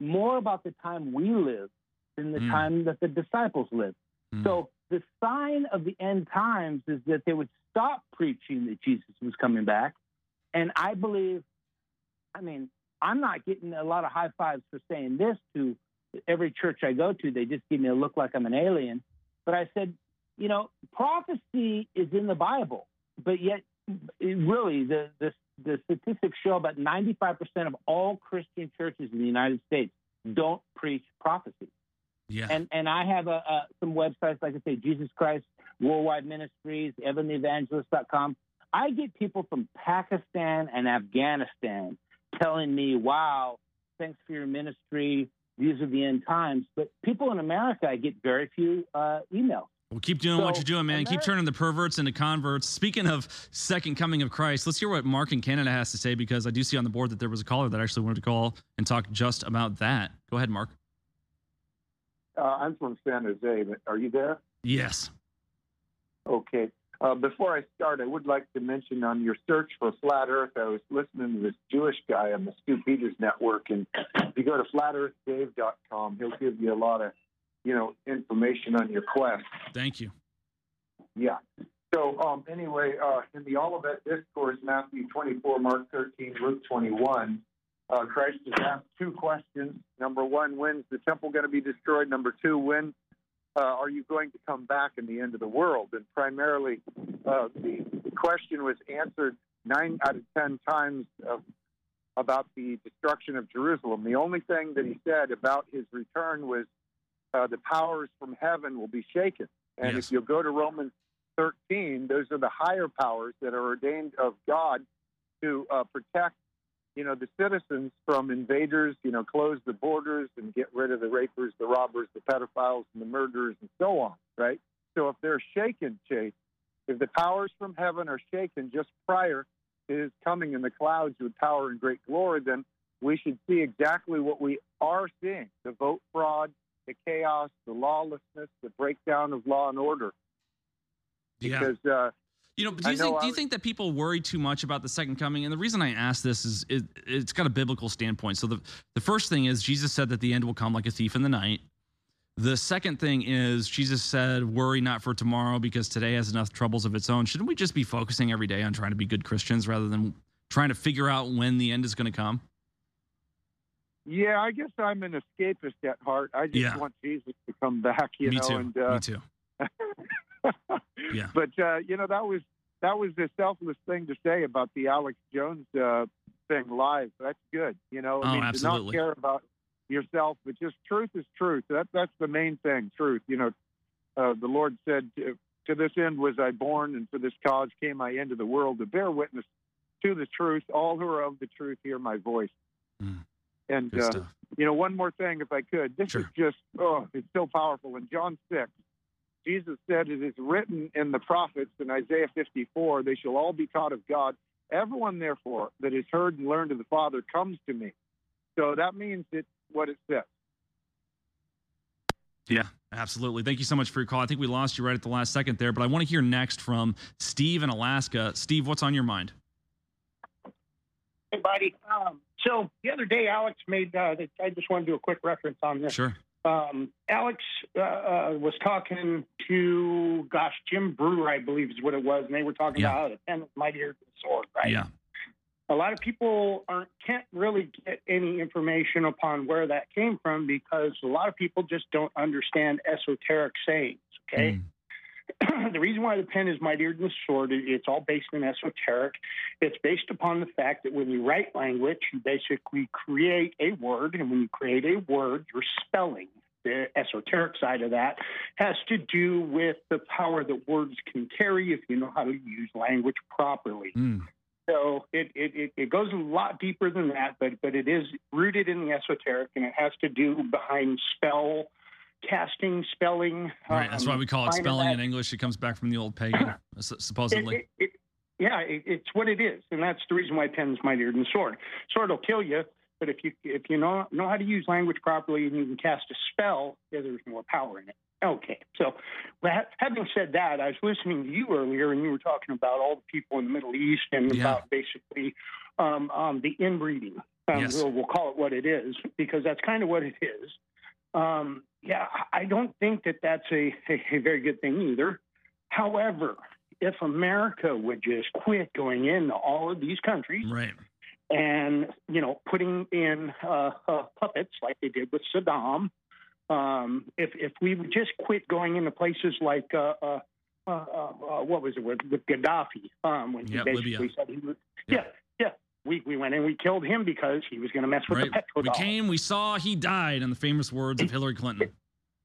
more about the time we live than the Mm. time that the disciples lived. So the sign of the end times is that they would stop preaching that Jesus was coming back. And I believe, I mean, I'm not getting a lot of high fives for saying this to every church I go to. They just give me a look like I'm an alien. But I said, you know, prophecy is in the Bible, but yet, it really, the, the, the statistics show about 95% of all Christian churches in the United States don't preach prophecy. Yeah. And and I have a, a some websites like I say, Jesus Christ Worldwide Ministries, EvanTheEvangelist.com. I get people from Pakistan and Afghanistan telling me, "Wow, thanks for your ministry. These are the end times." But people in America, I get very few uh, emails. Well, keep doing what you're doing, man. keep Ameri- turning the perverts into converts. Speaking of second coming of Christ, let's hear what Mark in Canada has to say because I do see on the board that there was a caller that actually wanted to call and talk just about that. Go ahead, Mark. Uh, I'm from San Jose. but Are you there? Yes. Okay. Uh, before I start, I would like to mention on your search for flat Earth, I was listening to this Jewish guy on the Stu Peters Network, and if you go to flatearthdave.com, he'll give you a lot of, you know, information on your quest. Thank you. Yeah. So um, anyway, uh, in the Olivet Discourse, Matthew 24, Mark 13, Luke 21, uh, Christ has asked two questions. Number one, when's the temple going to be destroyed? Number two, when uh, are you going to come back in the end of the world? And primarily, uh, the question was answered nine out of ten times of, about the destruction of Jerusalem. The only thing that he said about his return was uh, the powers from heaven will be shaken. And if you go to Romans 13, those are the higher powers that are ordained of God to uh, protect, you know, the citizens from invaders, you know, close the borders and get rid of the rapers, the robbers, the pedophiles, and the murderers, and so on, right? So if they're shaken, Chase, if the powers from heaven are shaken just prior to his coming in the clouds with power and great glory, then we should see exactly what we are seeing the vote fraud, the chaos, the lawlessness, the breakdown of law and order. Yeah. Because, uh, You know, do you think do you think that people worry too much about the second coming? And the reason I ask this is it, it's got a biblical standpoint. So the the first thing is Jesus said that the end will come like a thief in the night. The second thing is Jesus said, "Worry not for tomorrow, because today has enough troubles of its own." Shouldn't we just be focusing every day on trying to be good Christians rather than trying to figure out when the end is going to come? Yeah, I guess I'm an escapist at heart. I just Yeah. want Jesus to come back, you Me know. too. And uh, Me too. Yeah. But uh, you know that was that was the selfless thing to say about the Alex Jones uh, thing live. That's good. You know, I Oh, mean, to absolutely. not care about yourself, but just truth is truth. That that's the main thing. Truth. You know, uh, the Lord said, to, "To this end was I born, and for this cause came I into the world to bear witness to the truth. All who are of the truth hear my voice." And uh, you know, one more thing, if I could. This is just oh, it's so powerful. In John six, Jesus said, "It is written in the prophets in Isaiah 54, they shall all be taught of God. Everyone, therefore, that has heard and learned of the Father comes to me." So that means it's what it says. Yeah, absolutely. Thank you so much for your call. I think we lost you right at the last second there, but I want to hear next from Steve in Alaska. Steve, what's on your mind? Hey, buddy. Um, so the other day, Alex made. Uh, I just want to do a quick reference on this. Sure. Um, Alex uh, uh, was talking to, gosh, Jim Breuer, I believe is what it was, and they were talking Yeah. about how the pen is mightier than the sword, right? Yeah. A lot of people aren't, can't really get any information upon where that came from because a lot of people just don't understand esoteric sayings. Okay. the reason why the pen is mightier than the sword, it- it's all based in esoteric. It's based upon the fact that when you write language, you basically create a word, and when you create a word, you're spelling. The esoteric side of that has to do with the power that words can carry if you know how to use language properly. Hmm. So it, it, it, it goes a lot deeper than that, but but it is rooted in the esoteric, and it has to do behind spell casting, spelling. Right. That's why um, we call it spelling that- in English. It comes back from the old pagan, supposedly. it, it, yeah, it, it's what it is, and that's the reason why pen's mightier than sword. Sword will kill you, but if you if you know know how to use language properly and you can cast a spell, yeah, there's more power in it. Okay, so having said that, I was listening to you earlier, and you were talking about all the people in the Middle East and Yeah. about basically um, um, the inbreeding. Um, Yes. we'll, we'll call it what it is because that's kind of what it is. Yeah, I don't think that that's a, a, very good thing either. However, if America would just quit going into all of these countries right. and you know putting in uh, uh, puppets like they did with Saddam, um, if if we would just quit going into places like uh, uh, uh, uh, what was it with, with Gaddafi um, when he Yep, basically Libya. said he would, yeah yeah we we went and we killed him because he was going to mess with Right. the We came, we saw, he died, in the famous words of Hillary Clinton.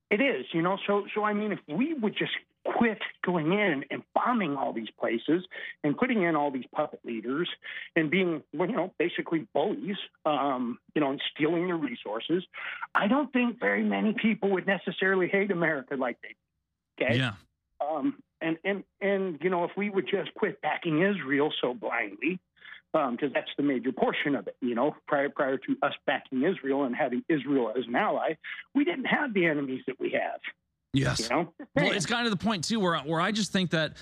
It is, you know. So, so I mean, if we would just quit going in and bombing all these places and putting in all these puppet leaders and being, you know, basically bullies, um, you know, and stealing their resources, I don't think very many people would necessarily hate America like they. do, Okay. Yeah. Um, and and and you know, if we would just quit backing Israel so blindly, Um, because that's the major portion of it. You know, prior prior to us backing Israel and having Israel as an ally, we didn't have the enemies that we have. Yes. You know, Well, it's kind of the point too, where where I just think that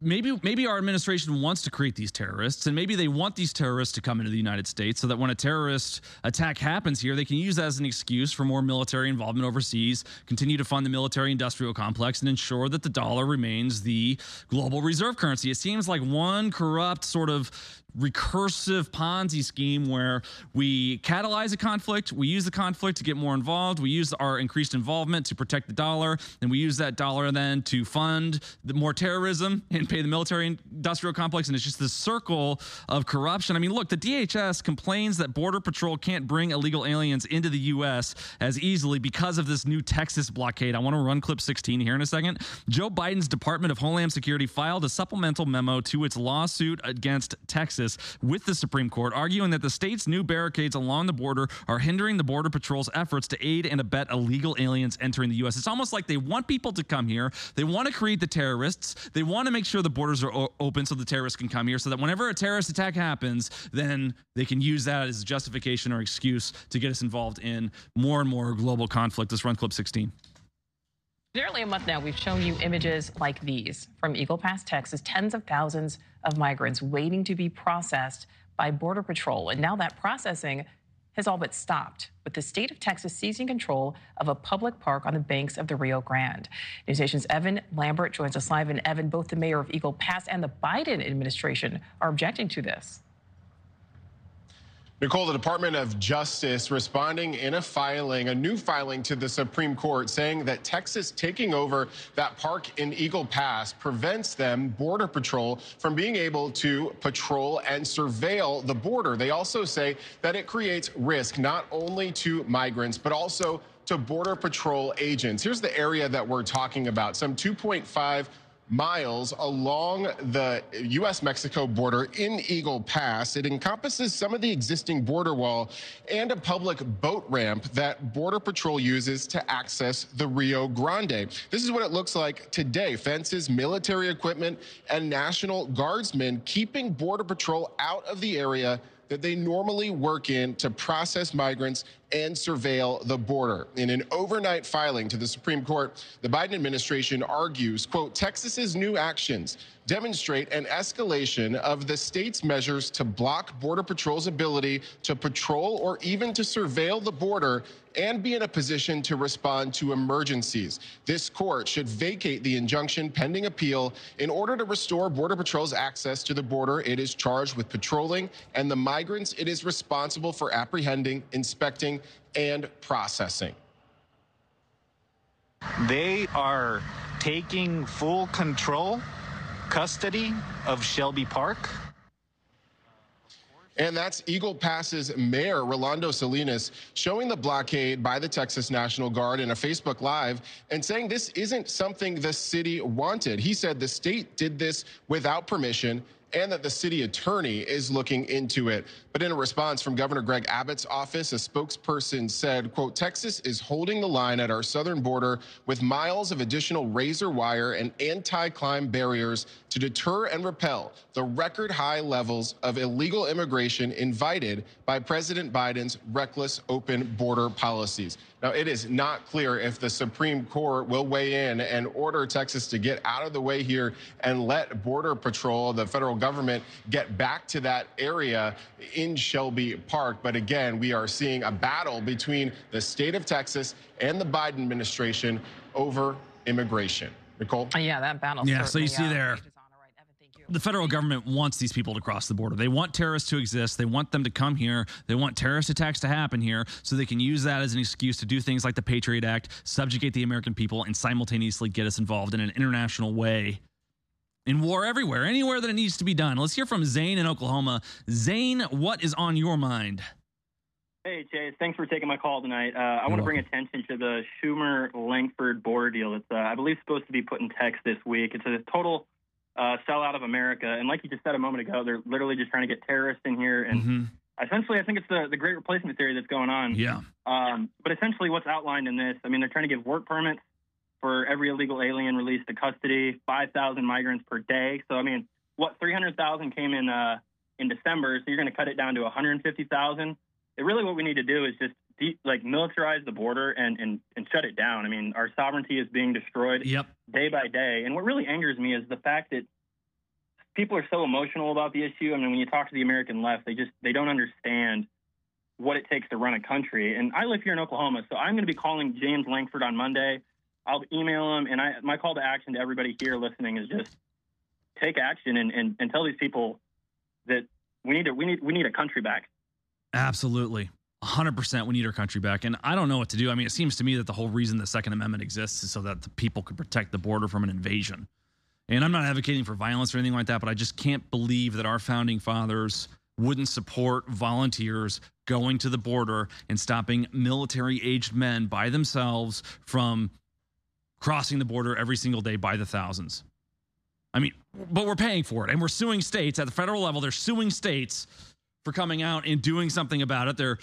maybe maybe our administration wants to create these terrorists, and maybe they want these terrorists to come into the United States, so that when a terrorist attack happens here, they can use that as an excuse for more military involvement overseas, continue to fund the military-industrial complex, and ensure that the dollar remains the global reserve currency. It seems like one corrupt sort of recursive Ponzi scheme where we catalyze a conflict, we use the conflict to get more involved, we use our increased involvement to protect the dollar, and we use that dollar then to fund the more terrorism and pay the military industrial complex. And it's just this circle of corruption. I mean, look, the DHS complains that Border Patrol can't bring illegal aliens into the U.S. as easily because of this new Texas blockade. I want to run clip 16 here in a second. Joe Biden's Department of Homeland Security filed a supplemental memo to its lawsuit against Texas with the Supreme Court, arguing that the state's new barricades along the border are hindering the Border Patrol's efforts to aid and abet illegal aliens entering the U.S. It's almost like they want people to come here. They want to create the terrorists. They want to make sure the borders are o- open so the terrorists can come here, so that whenever a terrorist attack happens, then they can use that as justification or excuse to get us involved in more and more global conflict. Let's run clip 16. Nearly a month now, we've shown you images like these from Eagle Pass, Texas. Tens of thousands of migrants waiting to be processed by Border Patrol. And now that processing has all but stopped, with the state of Texas seizing control of a public park on the banks of the Rio Grande. NewsNation's Evan Lambert joins us live. And Evan, both the mayor of Eagle Pass and the Biden administration are objecting to this. Nicole, the Department of Justice responding in a filing, a new filing to the Supreme Court, saying that Texas taking over that park in Eagle Pass prevents them, Border Patrol, from being able to patrol and surveil the border. They also say that it creates risk not only to migrants, but also to Border Patrol agents. Here's the area that we're talking about some 2.5 miles along the U.S. Mexico border in Eagle Pass. It encompasses some of the existing border wall and a public boat ramp that Border Patrol uses to access the Rio Grande. This is what it looks like today fences, military equipment, and National Guardsmen keeping Border Patrol out of the area that they normally work in to process migrants and surveil the border. In an overnight filing to the Supreme Court, the Biden administration argues, quote, Texas's new actions demonstrate an escalation of the state's measures to block Border Patrol's ability to patrol or even to surveil the border and be in a position to respond to emergencies. This court should vacate the injunction pending appeal in order to restore Border Patrol's access to the border it is charged with patrolling and the migrants it is responsible for apprehending, inspecting, and processing. They are taking full control, custody of Shelby Park. And that's Eagle Pass's mayor, Rolando Salinas, showing the blockade by the Texas National Guard in a Facebook Live and saying this isn't something the city wanted. He said the state did this without permission and that the city attorney is looking into it. But in a response from Governor Greg Abbott's office, a spokesperson said, quote, Texas is holding the line at our southern border with miles of additional razor wire and anti-climb barriers to deter and repel the record high levels of illegal immigration invited by President Biden's reckless open border policies. Now, it is not clear if the Supreme Court will weigh in and order Texas to get out of the way here and let Border Patrol, the federal government, get back to that area in Shelby Park. But again, we are seeing a battle between the state of Texas and the Biden administration over immigration. Nicole? Yeah, that battle. Yeah, so you see uh, there. The federal government wants these people to cross the border. They want terrorists to exist. They want them to come here. They want terrorist attacks to happen here so they can use that as an excuse to do things like the Patriot Act, subjugate the American people, and simultaneously get us involved in an international way in war everywhere, anywhere that it needs to be done. Let's hear from Zane in Oklahoma. Zane, what is on your mind? Hey, Chase. Thanks for taking my call tonight. Uh, I want to bring attention to the Schumer Lankford border deal that's, uh, I believe, supposed to be put in text this week. It's a total uh, sellout of America. And like you just said a moment ago, they're literally just trying to get terrorists in here. And Mm-hmm. essentially, I think it's the, the great replacement theory that's going on. Yeah. Um, but essentially, what's outlined in this, I mean, they're trying to give work permits for every illegal alien released to custody, 5,000 migrants per day. So, I mean, what 300,000 came in uh, in December, so you're going to cut it down to 150,000. It really what we need to do is just de- like militarize the border and, and and shut it down. I mean, our sovereignty is being destroyed Yep. day by day. And what really angers me is the fact that people are so emotional about the issue. I mean, when you talk to the American left, they just they don't understand what it takes to run a country. And I live here in Oklahoma, so I'm going to be calling James Lankford on Monday. I'll email him, and I my call to action to everybody here listening is just take action and, and, and tell these people that we need to we need we need a country back. Absolutely. 100% we need our country back. And I don't know what to do. I mean, it seems to me that the whole reason the Second Amendment exists is so that the people could protect the border from an invasion. And I'm not advocating for violence or anything like that, but I just can't believe that our founding fathers wouldn't support volunteers going to the border and stopping military aged men by themselves from crossing the border every single day by the thousands. I mean, but we're paying for it and we're suing states at the federal level. They're suing states for coming out and doing something about it. They're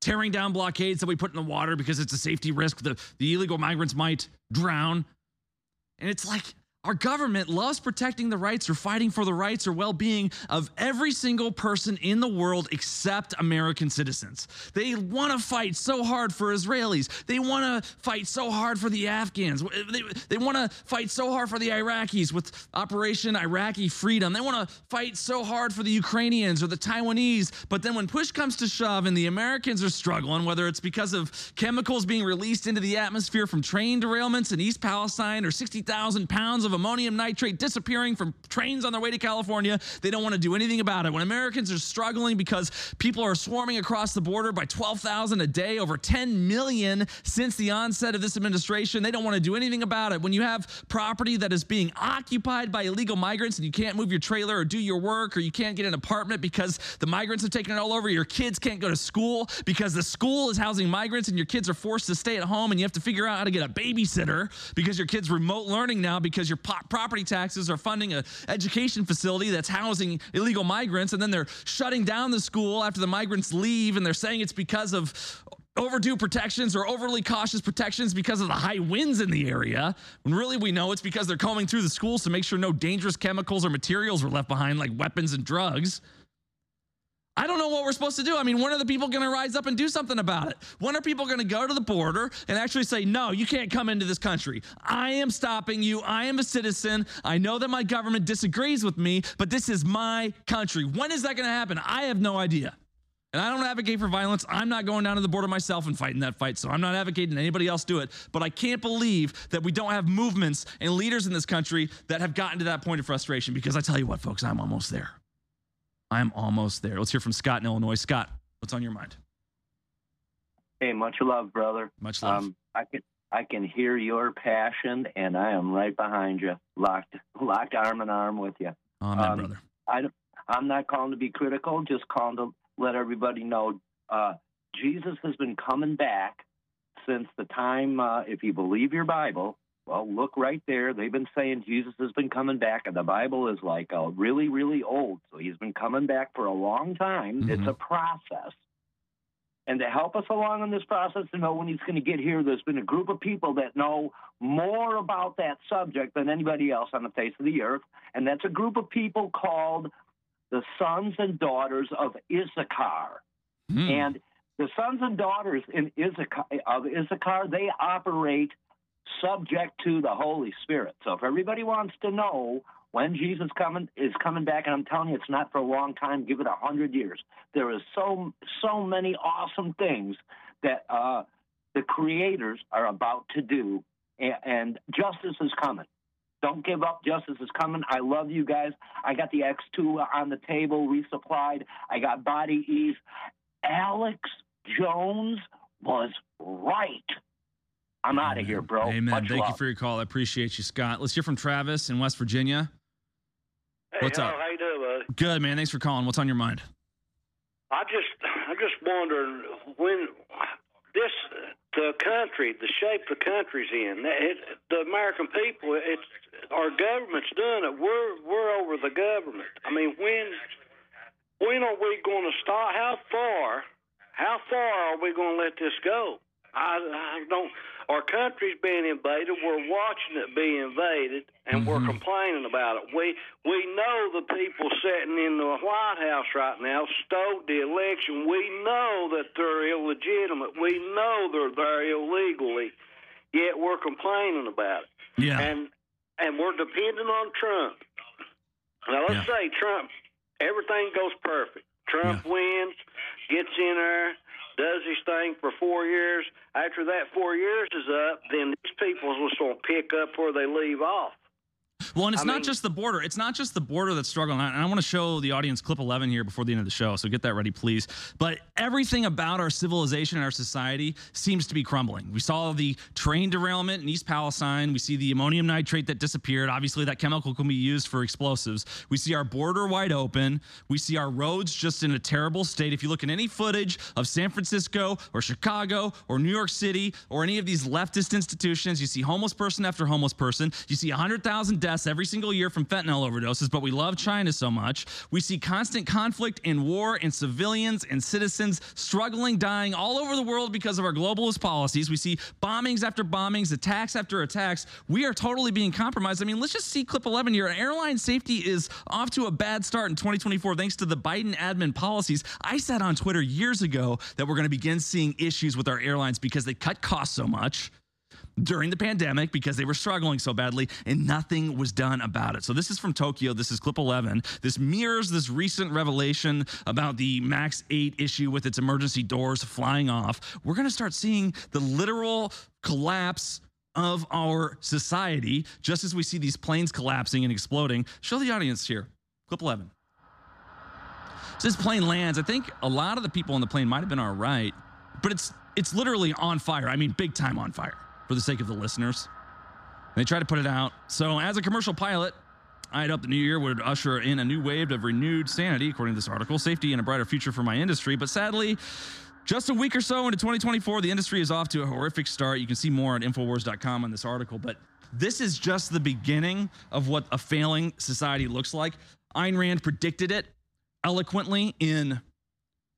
tearing down blockades that we put in the water because it's a safety risk. The, the illegal migrants might drown. And it's like our government loves protecting the rights or fighting for the rights or well being of every single person in the world except American citizens. They want to fight so hard for Israelis. They want to fight so hard for the Afghans. They, they want to fight so hard for the Iraqis with Operation Iraqi Freedom. They want to fight so hard for the Ukrainians or the Taiwanese. But then when push comes to shove and the Americans are struggling, whether it's because of chemicals being released into the atmosphere from train derailments in East Palestine or 60,000 pounds of ammonium nitrate disappearing from trains on their way to California. They don't want to do anything about it. When Americans are struggling because people are swarming across the border by 12,000 a day, over 10 million since the onset of this administration, they don't want to do anything about it. When you have property that is being occupied by illegal migrants and you can't move your trailer or do your work or you can't get an apartment because the migrants have taken it all over, your kids can't go to school because the school is housing migrants and your kids are forced to stay at home and you have to figure out how to get a babysitter because your kids remote learning now because your property taxes are funding a education facility that's housing illegal migrants and then they're shutting down the school after the migrants leave and they're saying it's because of overdue protections or overly cautious protections because of the high winds in the area. When really we know it's because they're combing through the schools to make sure no dangerous chemicals or materials were left behind like weapons and drugs I don't know what we're supposed to do. I mean, when are the people going to rise up and do something about it? When are people going to go to the border and actually say, no, you can't come into this country? I am stopping you. I am a citizen. I know that my government disagrees with me, but this is my country. When is that going to happen? I have no idea. And I don't advocate for violence. I'm not going down to the border myself and fighting that fight. So I'm not advocating anybody else do it. But I can't believe that we don't have movements and leaders in this country that have gotten to that point of frustration because I tell you what, folks, I'm almost there. I'm almost there. Let's hear from Scott in Illinois. Scott, what's on your mind? Hey, much love, brother. Much love. Um, I can I can hear your passion, and I am right behind you, locked locked arm in arm with you. Amen, um, brother. I I'm not calling to be critical, just calling to let everybody know uh, Jesus has been coming back since the time, uh, if you believe your Bible, well, look right there. They've been saying Jesus has been coming back, and the Bible is like uh, really, really old. So he's been coming back for a long time. Mm-hmm. It's a process. And to help us along in this process to know when he's going to get here, there's been a group of people that know more about that subject than anybody else on the face of the earth. And that's a group of people called the sons and daughters of Issachar. Mm. And the sons and daughters in Issachar, of Issachar, they operate – subject to the Holy Spirit. So if everybody wants to know when Jesus coming is coming back, and I'm telling you, it's not for a long time. Give it a hundred years. There is so so many awesome things that uh, the creators are about to do, and, and justice is coming. Don't give up. Justice is coming. I love you guys. I got the X2 on the table resupplied. I got body ease. Alex Jones was right. I'm out of here, bro. Amen. Much Thank love. you for your call. I appreciate you, Scott. Let's hear from Travis in West Virginia. Hey, What's up? How you doing, buddy? Good, man. Thanks for calling. What's on your mind? I just, I'm just wondering when this, the country, the shape the country's in, it, the American people, it's our government's done it. We're, we're over the government. I mean, when, when are we going to stop? How far, how far are we going to let this go? I, I don't our country's being invaded. We're watching it be invaded, and mm-hmm. we're complaining about it. We we know the people sitting in the White House right now stole the election. We know that they're illegitimate. We know they're there illegally. Yet we're complaining about it. Yeah. And and we're depending on Trump. Now let's yeah. say Trump, everything goes perfect. Trump yeah. wins, gets in there does his thing for four years. After that four years is up, then these people will sort of pick up where they leave off. Well, and it's I not mean- just the border. It's not just the border that's struggling. And I want to show the audience clip 11 here before the end of the show. So get that ready, please. But everything about our civilization and our society seems to be crumbling. We saw the train derailment in East Palestine. We see the ammonium nitrate that disappeared. Obviously, that chemical can be used for explosives. We see our border wide open. We see our roads just in a terrible state. If you look at any footage of San Francisco or Chicago or New York City or any of these leftist institutions, you see homeless person after homeless person. You see 100,000 deaths every single year from fentanyl overdoses, but we love China so much. We see constant conflict and war and civilians and citizens struggling, dying all over the world because of our globalist policies. We see bombings after bombings, attacks after attacks. We are totally being compromised. I mean, let's just see clip 11 here. Airline safety is off to a bad start in 2024 thanks to the Biden admin policies. I said on Twitter years ago that we're going to begin seeing issues with our airlines because they cut costs so much during the pandemic because they were struggling so badly and nothing was done about it. So this is from Tokyo. This is clip 11. This mirrors this recent revelation about the MAX 8 issue with its emergency doors flying off. We're going to start seeing the literal collapse of our society, just as we see these planes collapsing and exploding. Show the audience here. Clip 11. So this plane lands. I think a lot of the people on the plane might have been all right, but it's it's literally on fire. I mean, big time on fire for the sake of the listeners. They try to put it out. So, as a commercial pilot, I'd hope the new year would usher in a new wave of renewed sanity, according to this article, safety and a brighter future for my industry. But sadly, just a week or so into 2024, the industry is off to a horrific start. You can see more at Infowars.com on this article. But this is just the beginning of what a failing society looks like. Ayn Rand predicted it eloquently in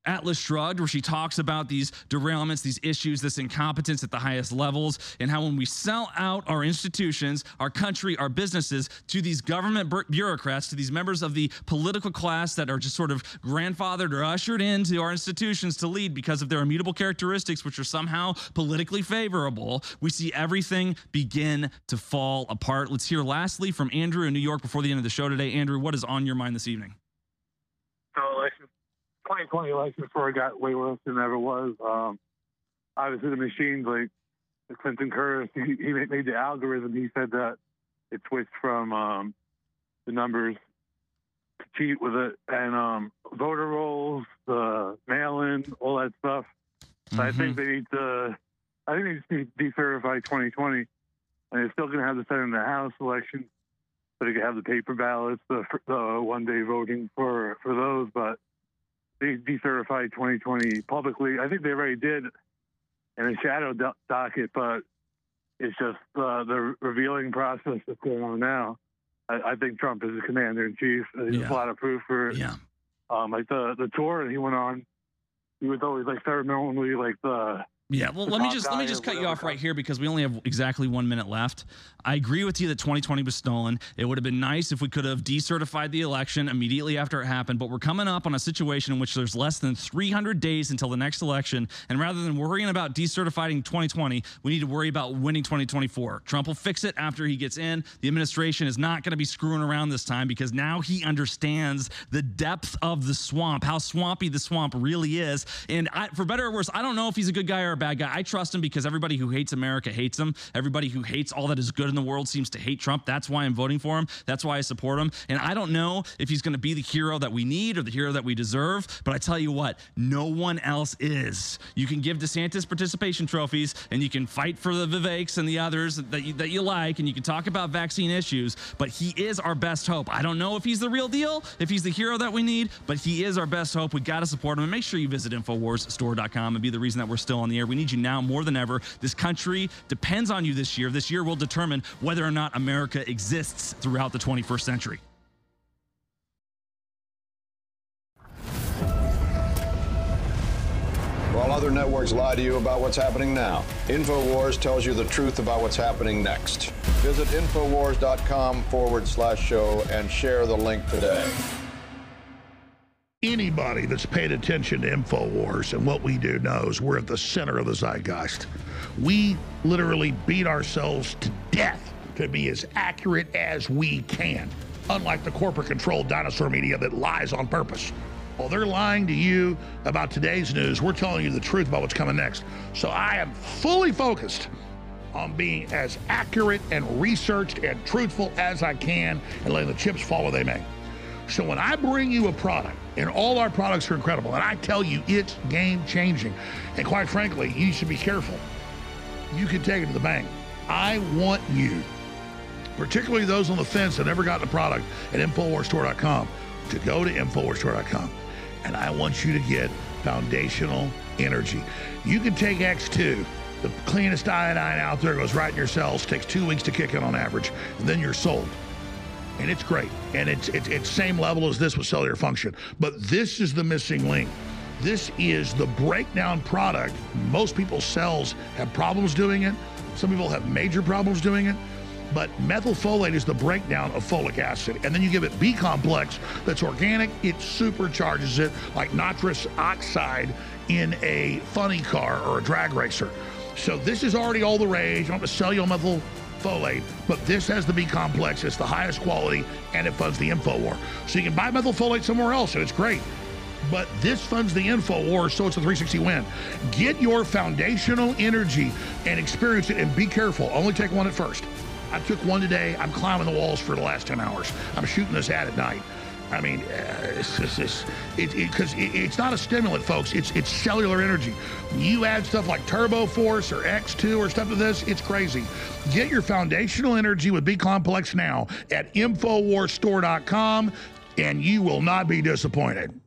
Atlas Shrugged, where she talks about these derailments, these issues, this incompetence at the highest levels, and how when we sell out our institutions, our country, our businesses to these government bureaucrats, to these members of the political class that are just sort of grandfathered or ushered into our institutions to lead because of their immutable characteristics, which are somehow politically favorable, we see everything begin to fall apart. Let's hear lastly from Andrew in New York before the end of the show today. Andrew, what is on your mind this evening? So, 2020 election before it got way worse than it ever was. Um, obviously, the machines like Clinton Curtis, he, he made the algorithm. He said that it switched from um, the numbers to cheat with it and um, voter rolls, the mail-in, all that stuff. Mm-hmm. I think they need to. I think they just need to decertify 2020, and they're still going to have the Senate and the House election, but they can have the paper ballots, the, the one-day voting for for those, but they decertified 2020 publicly. I think they already did in a shadow do- docket, but it's just uh, the revealing process that's going on now. I, I think Trump is the commander in chief. There's yeah. a lot of proof for. Yeah. Um, like the the tour that he went on, he was always like ceremonially like the yeah, well, let me just let me just cut you off right here because we only have exactly one minute left. I agree with you that 2020 was stolen. It would have been nice if we could have decertified the election immediately after it happened, but we're coming up on a situation in which there's less than 300 days until the next election, and rather than worrying about decertifying 2020, we need to worry about winning 2024. Trump will fix it after he gets in. The administration is not going to be screwing around this time because now he understands the depth of the swamp, how swampy the swamp really is. And I, for better or worse, I don't know if he's a good guy or bad guy. I trust him because everybody who hates America hates him. Everybody who hates all that is good in the world seems to hate Trump. That's why I'm voting for him. That's why I support him. And I don't know if he's going to be the hero that we need or the hero that we deserve. But I tell you what, no one else is. You can give DeSantis participation trophies and you can fight for the Viveks and the others that you, that you like and you can talk about vaccine issues. But he is our best hope. I don't know if he's the real deal, if he's the hero that we need, but he is our best hope. We got to support him. And make sure you visit InfoWarsStore.com and be the reason that we're still on the air. We need you now more than ever. This country depends on you this year. This year will determine whether or not America exists throughout the 21st century. While other networks lie to you about what's happening now, InfoWars tells you the truth about what's happening next. Visit Infowars.com forward slash show and share the link today anybody that's paid attention to InfoWars and what we do knows we're at the center of the zeitgeist. We literally beat ourselves to death to be as accurate as we can, unlike the corporate controlled dinosaur media that lies on purpose. While they're lying to you about today's news, we're telling you the truth about what's coming next. So I am fully focused on being as accurate and researched and truthful as I can and letting the chips fall where they may. So when I bring you a product, and all our products are incredible, and I tell you it's game changing, and quite frankly, you should be careful. You can take it to the bank. I want you, particularly those on the fence that never got the product at InfoWarsStore.com, to go to InfoWarsStore.com. And I want you to get foundational energy. You can take X2, the cleanest iodine out there, goes right in your cells, takes two weeks to kick in on average, and then you're sold and it's great. And it's, it's, it's same level as this with cellular function. But this is the missing link. This is the breakdown product. Most people's cells have problems doing it. Some people have major problems doing it. But methylfolate is the breakdown of folic acid. And then you give it B complex that's organic, it supercharges it like nitrous oxide in a funny car or a drag racer. So this is already all the rage. I'm sell you methyl folate, but this has the B complex. It's the highest quality, and it funds the info war. So you can buy methylfolate somewhere else, and it's great. but this funds the info war, so it's a 360 win. Get your foundational energy and experience it, and be careful. Only take one at first. I took one today. I'm climbing the walls for the last 10 hours. I'm shooting this ad at night. I mean, uh, it's because it, it, it's not a stimulant, folks. It's it's cellular energy. You add stuff like Turbo Force or X2 or stuff to this, it's crazy. Get your foundational energy with B Complex now at Infowarsstore.com, and you will not be disappointed.